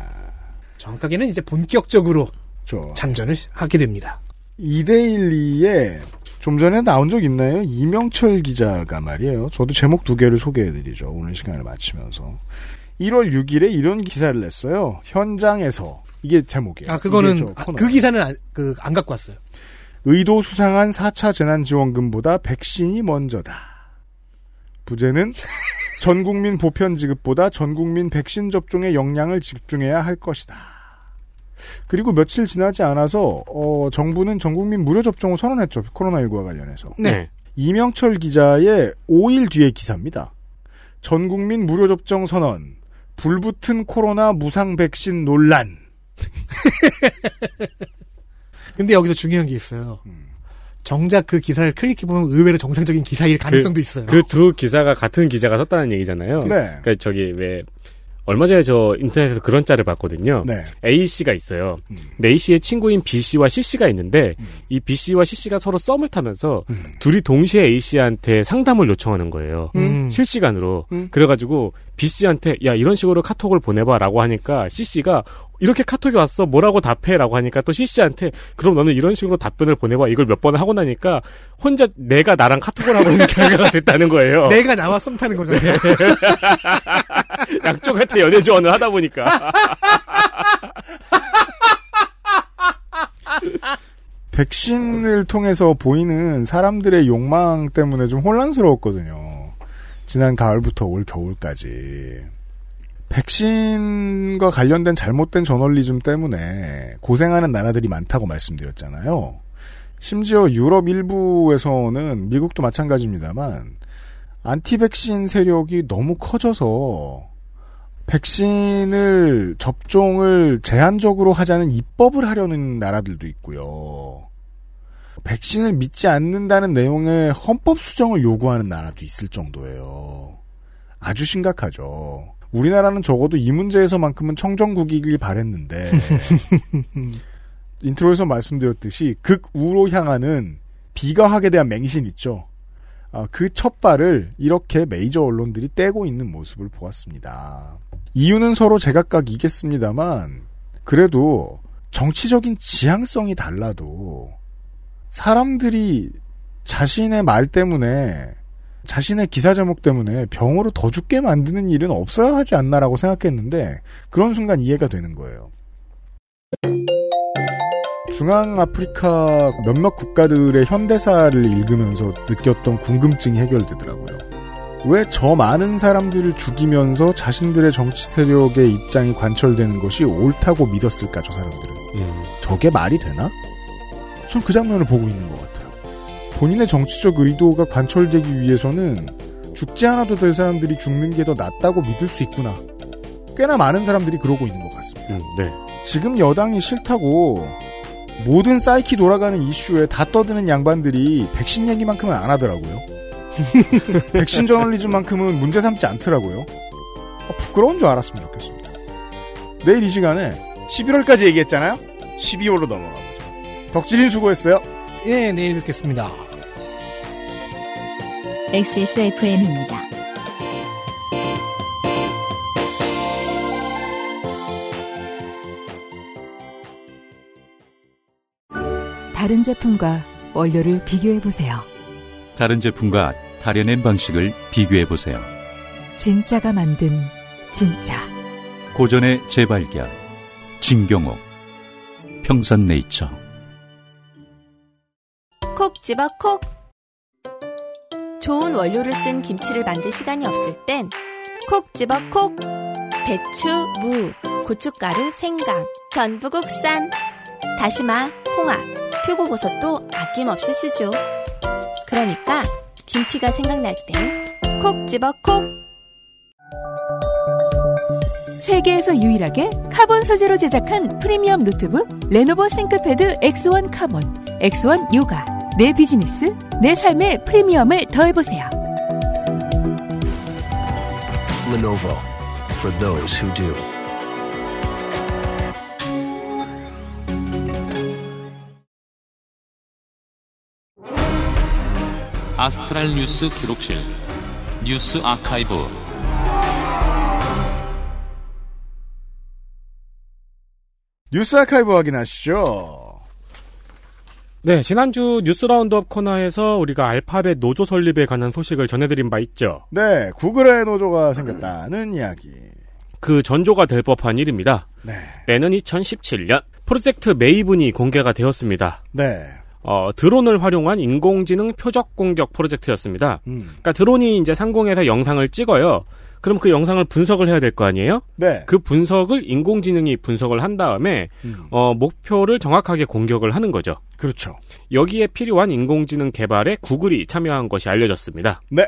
정확하게는 이제 본격적으로 저 참전을 하게 됩니다. 이데일리에 좀 전에 나온 적 있나요? 이명철 기자가 말이에요. 저도 제목 두 개를 소개해드리죠. 오늘 시간을 마치면서 1월 6일에 이런 기사를 냈어요. 현장에서 이게 제목이에요. 아, 그거는 아. 그 기사는 안, 그, 안 갖고 왔어요. 의도 수상한 4차 재난지원금보다 백신이 먼저다. 부제는 전국민 보편 지급보다 전국민 백신 접종에 역량을 집중해야 할 것이다. 그리고 며칠 지나지 않아서 어, 정부는 전국민 무료 접종을 선언했죠. 코로나19와 관련해서. 네. 이명철 기자의 5일 뒤의 기사입니다. 전국민 무료 접종 선언. 불붙은 코로나 무상 백신 논란. 근데 여기서 중요한 게 있어요. 음. 정작 그 기사를 클릭해보면 의외로 정상적인 기사일 가능성도 있어요. 그 두 기사가 같은 기자가 썼다는 얘기잖아요. 네. 그러니까 저기 왜 얼마 전에 저 인터넷에서 그런 짤을 봤거든요. 네. A 씨가 있어요. 음. 근데 A 씨의 친구인 B 씨와 C 씨가 있는데 이 B 씨와 C 씨가 서로 썸을 타면서 음. 둘이 동시에 A 씨한테 상담을 요청하는 거예요. 음. 실시간으로. 음. 그래가지고 B 씨한테 야 이런 식으로 카톡을 보내봐라고 하니까 C 씨가 이렇게 카톡이 왔어 뭐라고 답해라고 하니까 또 C 씨한테 그럼 너는 이런 식으로 답변을 보내봐 이걸 몇 번 하고 나니까 혼자 내가 나랑 카톡을 하고 있는 결과가 됐다는 거예요. 내가 나와 썸 타는 거잖아요. 양쪽한테 연애 조언을 하다 보니까. 백신을 통해서 보이는 사람들의 욕망 때문에 좀 혼란스러웠거든요. 지난 가을부터 올 겨울까지. 백신과 관련된 잘못된 저널리즘 때문에 고생하는 나라들이 많다고 말씀드렸잖아요. 심지어 유럽 일부에서는 미국도 마찬가지입니다만 안티 백신 세력이 너무 커져서 백신을 접종을 제한적으로 하자는 입법을 하려는 나라들도 있고요. 백신을 믿지 않는다는 내용의 헌법 수정을 요구하는 나라도 있을 정도예요. 아주 심각하죠. 우리나라는 적어도 이 문제에서만큼은 청정국이길 바랬는데 intro에서 말씀드렸듯이 극우로 향하는 비과학에 대한 맹신 있죠. 아, 그 첫발을 이렇게 메이저 언론들이 떼고 있는 모습을 보았습니다. 이유는 서로 제각각이겠습니다만 그래도 정치적인 지향성이 달라도 사람들이 자신의 말 때문에 자신의 기사 제목 때문에 병으로 더 죽게 만드는 일은 없어야 하지 않나라고 생각했는데 그런 순간 이해가 되는 거예요. 중앙아프리카 몇몇 국가들의 현대사를 읽으면서 느꼈던 궁금증이 해결되더라고요. 왜 저 많은 사람들을 죽이면서 자신들의 정치 세력의 입장이 관철되는 것이 옳다고 믿었을까, 저 사람들은. 음. 저게 말이 되나? 전 그 장면을 보고 있는 것 같아요. 본인의 정치적 의도가 관철되기 위해서는 죽지 않아도 될 사람들이 죽는 게 더 낫다고 믿을 수 있구나. 꽤나 많은 사람들이 그러고 있는 것 같습니다. 네. 지금 여당이 싫다고 모든 사이키 돌아가는 이슈에 다 떠드는 양반들이 백신 얘기만큼은 안 하더라고요. 백신 저널리즘만큼은 문제 삼지 않더라고요. 아, 부끄러운 줄 알았으면 좋겠습니다. 내일 이 시간에 11월까지 얘기했잖아요. 12월로 넘어가 보죠. 덕질인 수고했어요. 예, 내일 뵙겠습니다. XSFM입니다. 다른 제품과 원료를 비교해 보세요. 다른 제품과 다려낸 방식을 비교해 보세요. 진짜가 만든 진짜. 고전의 재발견. 진경옥. 평산네이처. 콕 집어 콕. 좋은 원료를 쓴 김치를 만들 시간이 없을 땐 콕 집어 콕. 배추, 무, 고춧가루, 생강, 전부 국산. 다시마, 홍합, 표고버섯도 아낌없이 쓰죠. 그러니까 김치가 생각날 땐 콕 집어 콕. 세계에서 유일하게 카본 소재로 제작한 프리미엄 노트북 Lenovo ThinkPad X1 Carbon, X1 Yoga. 내 비즈니스, 내 삶의 프리미엄을 더해보세요. Lenovo for those who do. 아스트랄 뉴스 기록실 뉴스 아카이브 뉴스 아카이브 확인하시죠. 네, 지난주 뉴스 roundup 코너에서 우리가 알파벳 노조 설립에 관한 소식을 전해드린 바 있죠. 네, 구글의 노조가 생겼다는 이야기. 그 전조가 될 법한 일입니다. 네. 때는 2017년 프로젝트 메이븐이 공개가 되었습니다. 네. 어, 드론을 활용한 인공지능 표적 공격 프로젝트였습니다. 음. 그러니까 드론이 이제 상공에서 영상을 찍어요. 그럼 그 영상을 분석을 해야 될 거 아니에요? 네. 그 분석을 인공지능이 분석을 한 다음에 음. 어, 목표를 정확하게 공격을 하는 거죠. 그렇죠. 여기에 필요한 인공지능 개발에 구글이 참여한 것이 알려졌습니다. 네.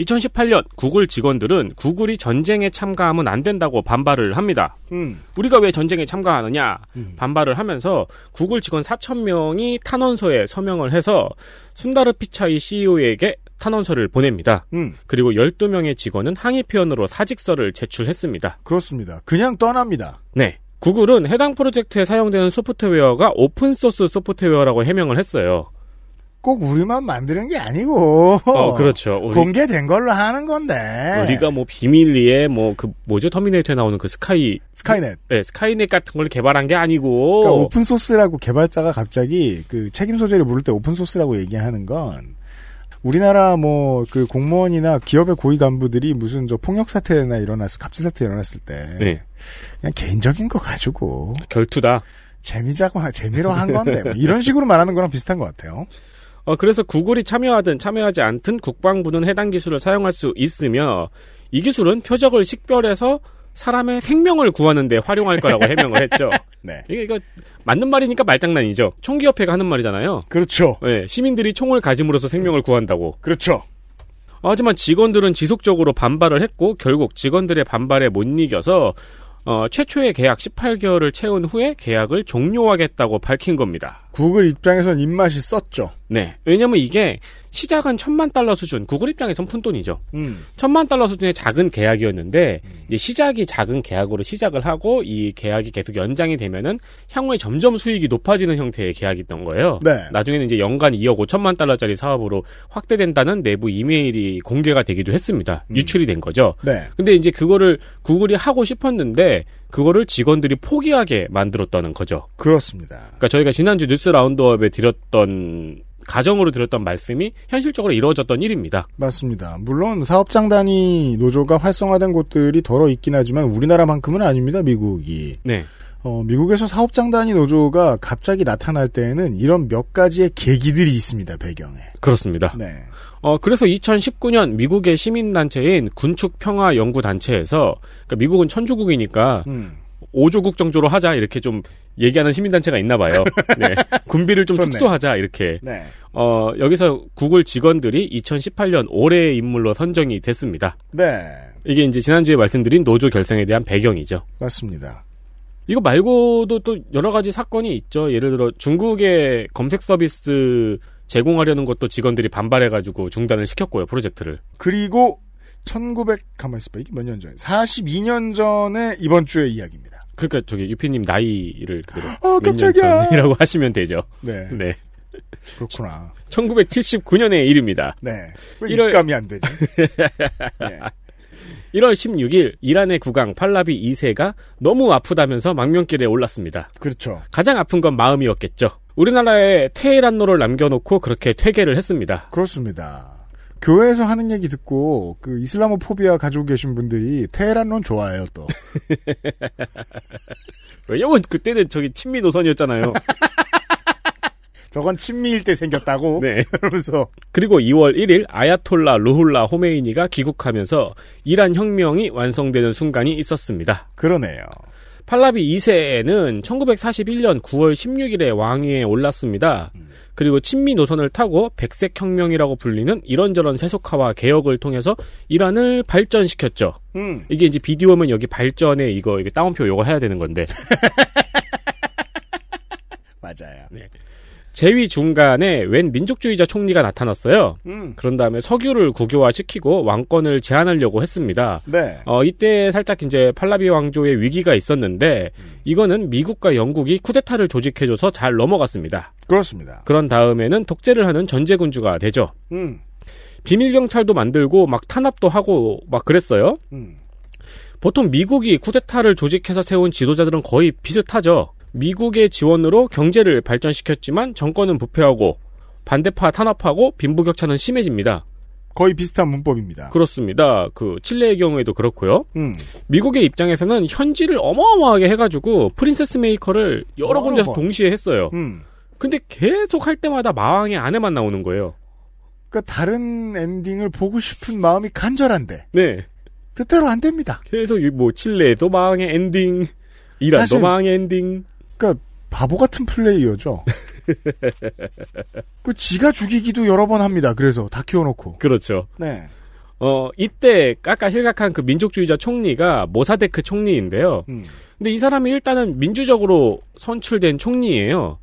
2018년 구글 직원들은 구글이 전쟁에 참가하면 안 된다고 반발을 합니다. 음. 우리가 왜 전쟁에 참가하느냐 반발을 하면서 구글 직원 4천 명이 탄원서에 서명을 해서 순다르 피차이 CEO에게 탄원서를 보냅니다. 음. 그리고 12명의 직원은 항의 표현으로 사직서를 제출했습니다. 그렇습니다. 그냥 떠납니다. 네. 구글은 해당 프로젝트에 사용되는 소프트웨어가 open source 소프트웨어라고 해명을 했어요. 꼭 우리만 만드는 게 아니고. 어, 그렇죠. 우리- 공개된 걸로 하는 건데. 우리가 뭐 비밀리에 뭐 그 뭐죠 터미네이터에 나오는 그 스카이 스카이넷. 네 스카이넷 같은 걸 개발한 게 아니고 그러니까 오픈 소스라고 개발자가 갑자기 그 책임 소재를 물을 때 오픈 소스라고 얘기하는 건 우리나라 뭐 그 공무원이나 기업의 고위 간부들이 무슨 저 폭력 사태나 일어났을 갑질 사태 일어났을 때 네. 그냥 개인적인 거 가지고 결투다. 재미자고 재미로 한 건데 뭐 이런 식으로 말하는 거랑 비슷한 것 같아요. 어, 그래서 구글이 참여하든 참여하지 않든 국방부는 해당 기술을 사용할 수 있으며 이 기술은 표적을 식별해서 사람의 생명을 구하는데 활용할 거라고 해명을 했죠. 네. 이게 이거 맞는 말이니까 말장난이죠. 총기협회가 하는 말이잖아요. 그렇죠. 네, 시민들이 총을 가짐으로써 생명을 구한다고. 그렇죠. 하지만 직원들은 지속적으로 반발을 했고 결국 직원들의 반발에 못 이겨서 어, 최초의 계약 18개월을 채운 후에 계약을 종료하겠다고 밝힌 겁니다. 구글 입장에선 입맛이 썼죠. 네. 왜냐면 이게 시작은 천만 달러 수준, 구글 입장에선 푼돈이죠. 음. 천만 달러 수준의 작은 계약이었는데 이제 시작이 작은 계약으로 시작을 하고 이 계약이 계속 연장이 되면은 향후에 점점 수익이 높아지는 형태의 계약이었던 거예요. 네. 나중에는 이제 연간 2억 5천만 달러짜리 사업으로 확대된다는 내부 이메일이 공개가 되기도 했습니다. 유출이 된 거죠. 네. 근데 이제 그거를 구글이 하고 싶었는데 그거를 직원들이 포기하게 만들었다는 거죠. 그렇습니다. 그러니까 저희가 지난주 뉴스 라운드업에 드렸던 가정으로 드렸던 말씀이 현실적으로 이루어졌던 일입니다. 맞습니다. 물론 사업장 단위 노조가 활성화된 곳들이 덜어 있긴 하지만 우리나라만큼은 아닙니다. 미국이. 네. 어, 미국에서 사업장 단위 노조가 갑자기 나타날 때에는 이런 몇 가지의 계기들이 있습니다. 배경에. 그렇습니다. 네. 어, 그래서 2019년 미국의 시민단체인 군축평화연구단체에서, 그러니까 미국은 천주국이니까, 음. 오조국 정조로 하자, 이렇게 좀 얘기하는 시민단체가 있나 봐요. 네. 군비를 좀 좋네. 축소하자, 이렇게. 네. 어, 여기서 구글 직원들이 2018년 올해의 인물로 선정이 됐습니다. 네. 이게 이제 지난주에 말씀드린 노조 결성에 대한 배경이죠. 맞습니다. 이거 말고도 또 여러 가지 사건이 있죠. 예를 들어 중국의 검색 서비스 제공하려는 것도 직원들이 반발해가지고 중단을 시켰고요, 프로젝트를. 그리고 1900 가만 있어봐 이게 몇 년 전? 42년 전에 이번 주의 이야기입니다. 그러니까 저기 유피님 나이를 그대로 아, 몇년 깜짝이야. 전이라고 하시면 되죠. 네. 네. 그렇구나. 1979년의 일입니다. 네. 왜 이럴- 입감이 안 되지? 네. 1월 16일 이란의 국왕 팔라비 2세가 너무 아프다면서 망명길에 올랐습니다. 그렇죠. 가장 아픈 건 마음이었겠죠. 우리나라에 테헤란로를 남겨놓고 그렇게 퇴계를 했습니다. 그렇습니다. 교회에서 하는 얘기 듣고 그 이슬라모포비아 가지고 계신 분들이 테헤란론 좋아해요 또. 왜냐면 그때는 저기 친미 노선이었잖아요. 저건 친미일 때 생겼다고. 네. 그러면서 그리고 2월 1일 아야톨라 루훌라 호메이니가 귀국하면서 이란 혁명이 완성되는 순간이 있었습니다. 그러네요. 팔라비 2세는 1941년 9월 16일에 왕위에 올랐습니다. 그리고 친미 노선을 타고 백색 혁명이라고 불리는 이런저런 세속화와 개혁을 통해서 이란을 발전시켰죠. 음. 이게 이제 비디오면 여기 발전에 이거 이거 따옴표 요거 해야 되는 건데 맞아요. 네. 재위 중간에 웬 민족주의자 총리가 나타났어요. 음. 그런 다음에 석유를 국유화시키고 왕권을 제한하려고 했습니다. 네. 어, 이때 살짝 이제 팔라비 왕조의 위기가 있었는데 이거는 미국과 영국이 쿠데타를 조직해줘서 잘 넘어갔습니다. 그렇습니다. 그런 다음에는 독재를 하는 전제군주가 되죠. 음. 비밀 경찰도 만들고 막 탄압도 하고 막 그랬어요. 음. 보통 미국이 쿠데타를 조직해서 세운 지도자들은 거의 비슷하죠. 미국의 지원으로 경제를 발전시켰지만 정권은 부패하고 반대파 탄압하고 빈부격차는 심해집니다. 거의 비슷한 문법입니다. 그렇습니다. 그 칠레의 경우에도 그렇고요. 음. 미국의 입장에서는 현질을 어마어마하게 해가지고 프린세스 메이커를 여러 여러 군데서 번. 동시에 했어요. 음. 근데 계속 할 때마다 마왕의 아내만 나오는 거예요. 그러니까 다른 엔딩을 보고 싶은 마음이 간절한데 네. 뜻대로 안 됩니다. 계속 이뭐 칠레도 마왕의 엔딩, 이란도 사실- 마왕의 엔딩. 그러니까 바보 같은 플레이어죠. 그 지가 죽이기도 여러 번 합니다. 그래서 다 키워놓고. 그렇죠. 네. 어, 이때 까까실각한 그 민족주의자 총리가 모사데크 총리인데요. 음. 근데 이 사람이 일단은 민주적으로 선출된 총리예요.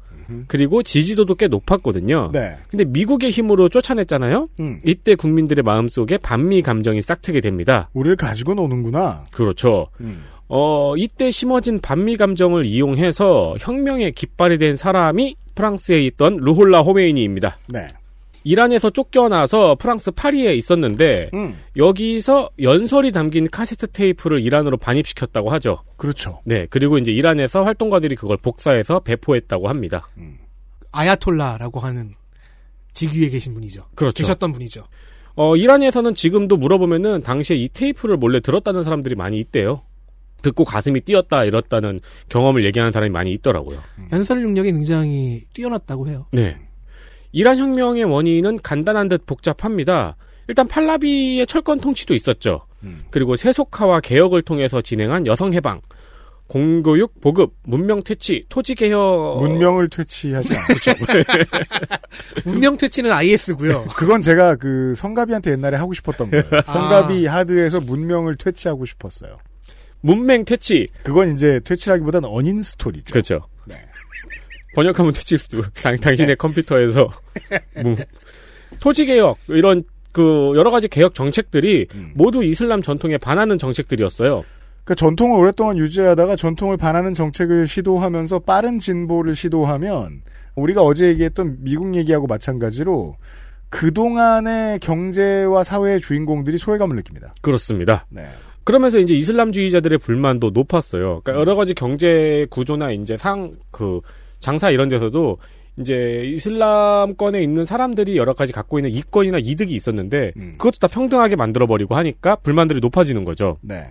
그리고 지지도도 꽤 높았거든요. 네. 근데 미국의 힘으로 쫓아냈잖아요. 음. 이때 국민들의 마음속에 반미 감정이 싹트게 됩니다. 우리를 가지고 노는구나. 그렇죠. 음. 어, 이때 심어진 반미 감정을 이용해서 혁명의 깃발이 된 사람이 프랑스에 있던 루홀라 호메이니입니다. 네. 이란에서 쫓겨나서 프랑스 파리에 있었는데 음. 여기서 연설이 담긴 카세트 테이프를 이란으로 반입시켰다고 하죠. 그렇죠. 네, 그리고 이제 이란에서 활동가들이 그걸 복사해서 배포했다고 합니다. 아야톨라라고 하는 직위에 계신 분이죠. 그렇죠. 계셨던 분이죠. 어, 이란에서는 지금도 물어보면은 당시에 이 테이프를 몰래 들었다는 사람들이 많이 있대요. 듣고 가슴이 뛰었다 이렇다는 경험을 얘기하는 사람이 많이 있더라고요. 연설 능력이 굉장히 뛰어났다고 해요. 네. 이란 혁명의 원인은 간단한 듯 복잡합니다. 일단 팔라비의 철권 통치도 있었죠. 그리고 세속화와 개혁을 통해서 진행한 여성 해방, 공교육, 보급, 문명 퇴치, 토지 개혁. 문명을 퇴치하지 않죠. 문명 퇴치는 IS고요. 그건 제가 그 성가비한테 옛날에 하고 싶었던 거예요. 성가비 하드에서 문명을 퇴치하고 싶었어요. 문맹 퇴치. 그건 이제 퇴치라기보다는 언인 스토리죠. 그렇죠. 번역하면 퇴치일 수도. 당, 당신의 컴퓨터에서. 뭐, 토지 개혁, 이런 그 여러 가지 개혁 정책들이 모두 이슬람 전통에 반하는 정책들이었어요. 그 전통을 오랫동안 유지하다가 전통을 반하는 정책을 시도하면서 빠른 진보를 시도하면 우리가 어제 얘기했던 미국 얘기하고 마찬가지로 그동안의 경제와 사회의 주인공들이 소외감을 느낍니다. 그렇습니다. 네. 그러면서 이제 이슬람주의자들의 불만도 높았어요. 그러니까 여러 가지 경제 구조나 이제 상, 그, 장사 이런 데서도 이제 이슬람권에 있는 사람들이 여러 가지 갖고 있는 이권이나 이득이 있었는데 그것도 다 평등하게 만들어버리고 하니까 불만들이 높아지는 거죠. 네.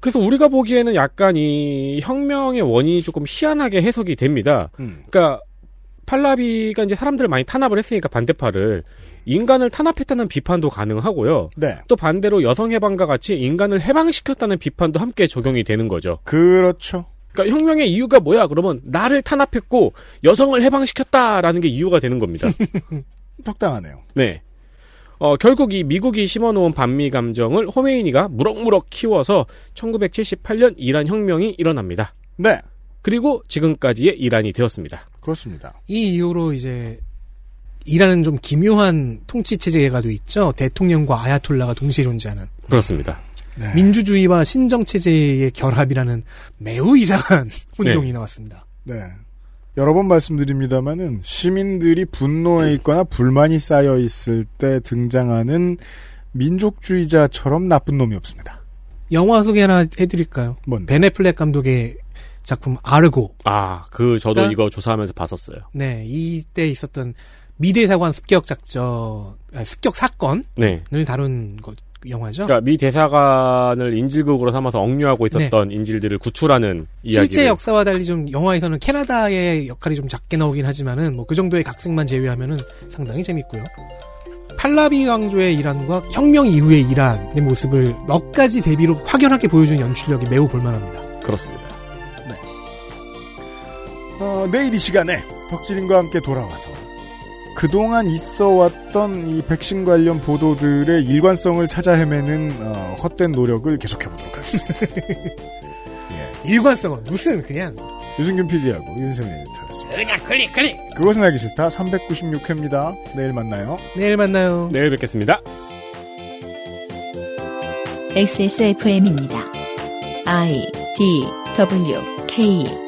그래서 우리가 보기에는 약간 이 혁명의 원인이 조금 희한하게 해석이 됩니다. 음. 그러니까 팔라비가 이제 사람들을 많이 탄압을 했으니까 반대파를 인간을 탄압했다는 비판도 가능하고요. 네. 또 반대로 여성 해방과 같이 인간을 해방시켰다는 비판도 함께 적용이 되는 거죠. 그렇죠. 그러니까 혁명의 이유가 뭐야? 그러면 나를 탄압했고 여성을 해방시켰다라는 게 이유가 되는 겁니다. 적당하네요. 네. 어, 결국 이 미국이 심어놓은 반미 감정을 호메이니가 무럭무럭 키워서 1978년 이란 혁명이 일어납니다. 네. 그리고 지금까지의 이란이 되었습니다. 그렇습니다. 이 이후로 이제 이란은 좀 기묘한 통치 체제가 돼 있죠. 대통령과 아야톨라가 동시에 존재하는 그렇습니다. 네. 민주주의와 신정 체제의 결합이라는 매우 이상한 혼종이 네. 나왔습니다. 네. 여러 번 말씀드립니다만은 시민들이 분노해 있거나 불만이 쌓여 있을 때 등장하는 민족주의자처럼 나쁜 놈이 없습니다. 영화 소개 하나 해드릴까요? 뭔데? 베네플렉 감독의 작품 아르고. 아, 그 저도 그러니까- 이거 조사하면서 봤었어요. 네, 이때 있었던 미대사관 습격 작전, 아니, 습격 사건을 네. 다룬 거, 영화죠. 그러니까 미 대사관을 인질극으로 삼아서 억류하고 있었던 인질들을 구출하는 이야기. 네. 실제 역사와 달리 좀 영화에서는 캐나다의 역할이 좀 작게 나오긴 하지만은 뭐 그 정도의 각색만 제외하면은 상당히 재밌고요. 팔라비 왕조의 이란과 혁명 이후의 이란의 모습을 몇 가지 대비로 확연하게 보여준 연출력이 매우 볼만합니다. 그렇습니다. 어, 내일 이 시간에 덕질인과 함께 돌아와서 그동안 있어 왔던 이 백신 관련 보도들의 일관성을 찾아 헤매는 어, 헛된 노력을 계속해 보도록 하겠습니다. 일관성은 무슨 그냥 유승균 PD하고 윤세민 에디터였습니다. 그냥 클릭 클릭. 그것은 알기 싫다 396회입니다. 내일 만나요. 내일 만나요. 내일 뵙겠습니다. XSFM입니다. I D W K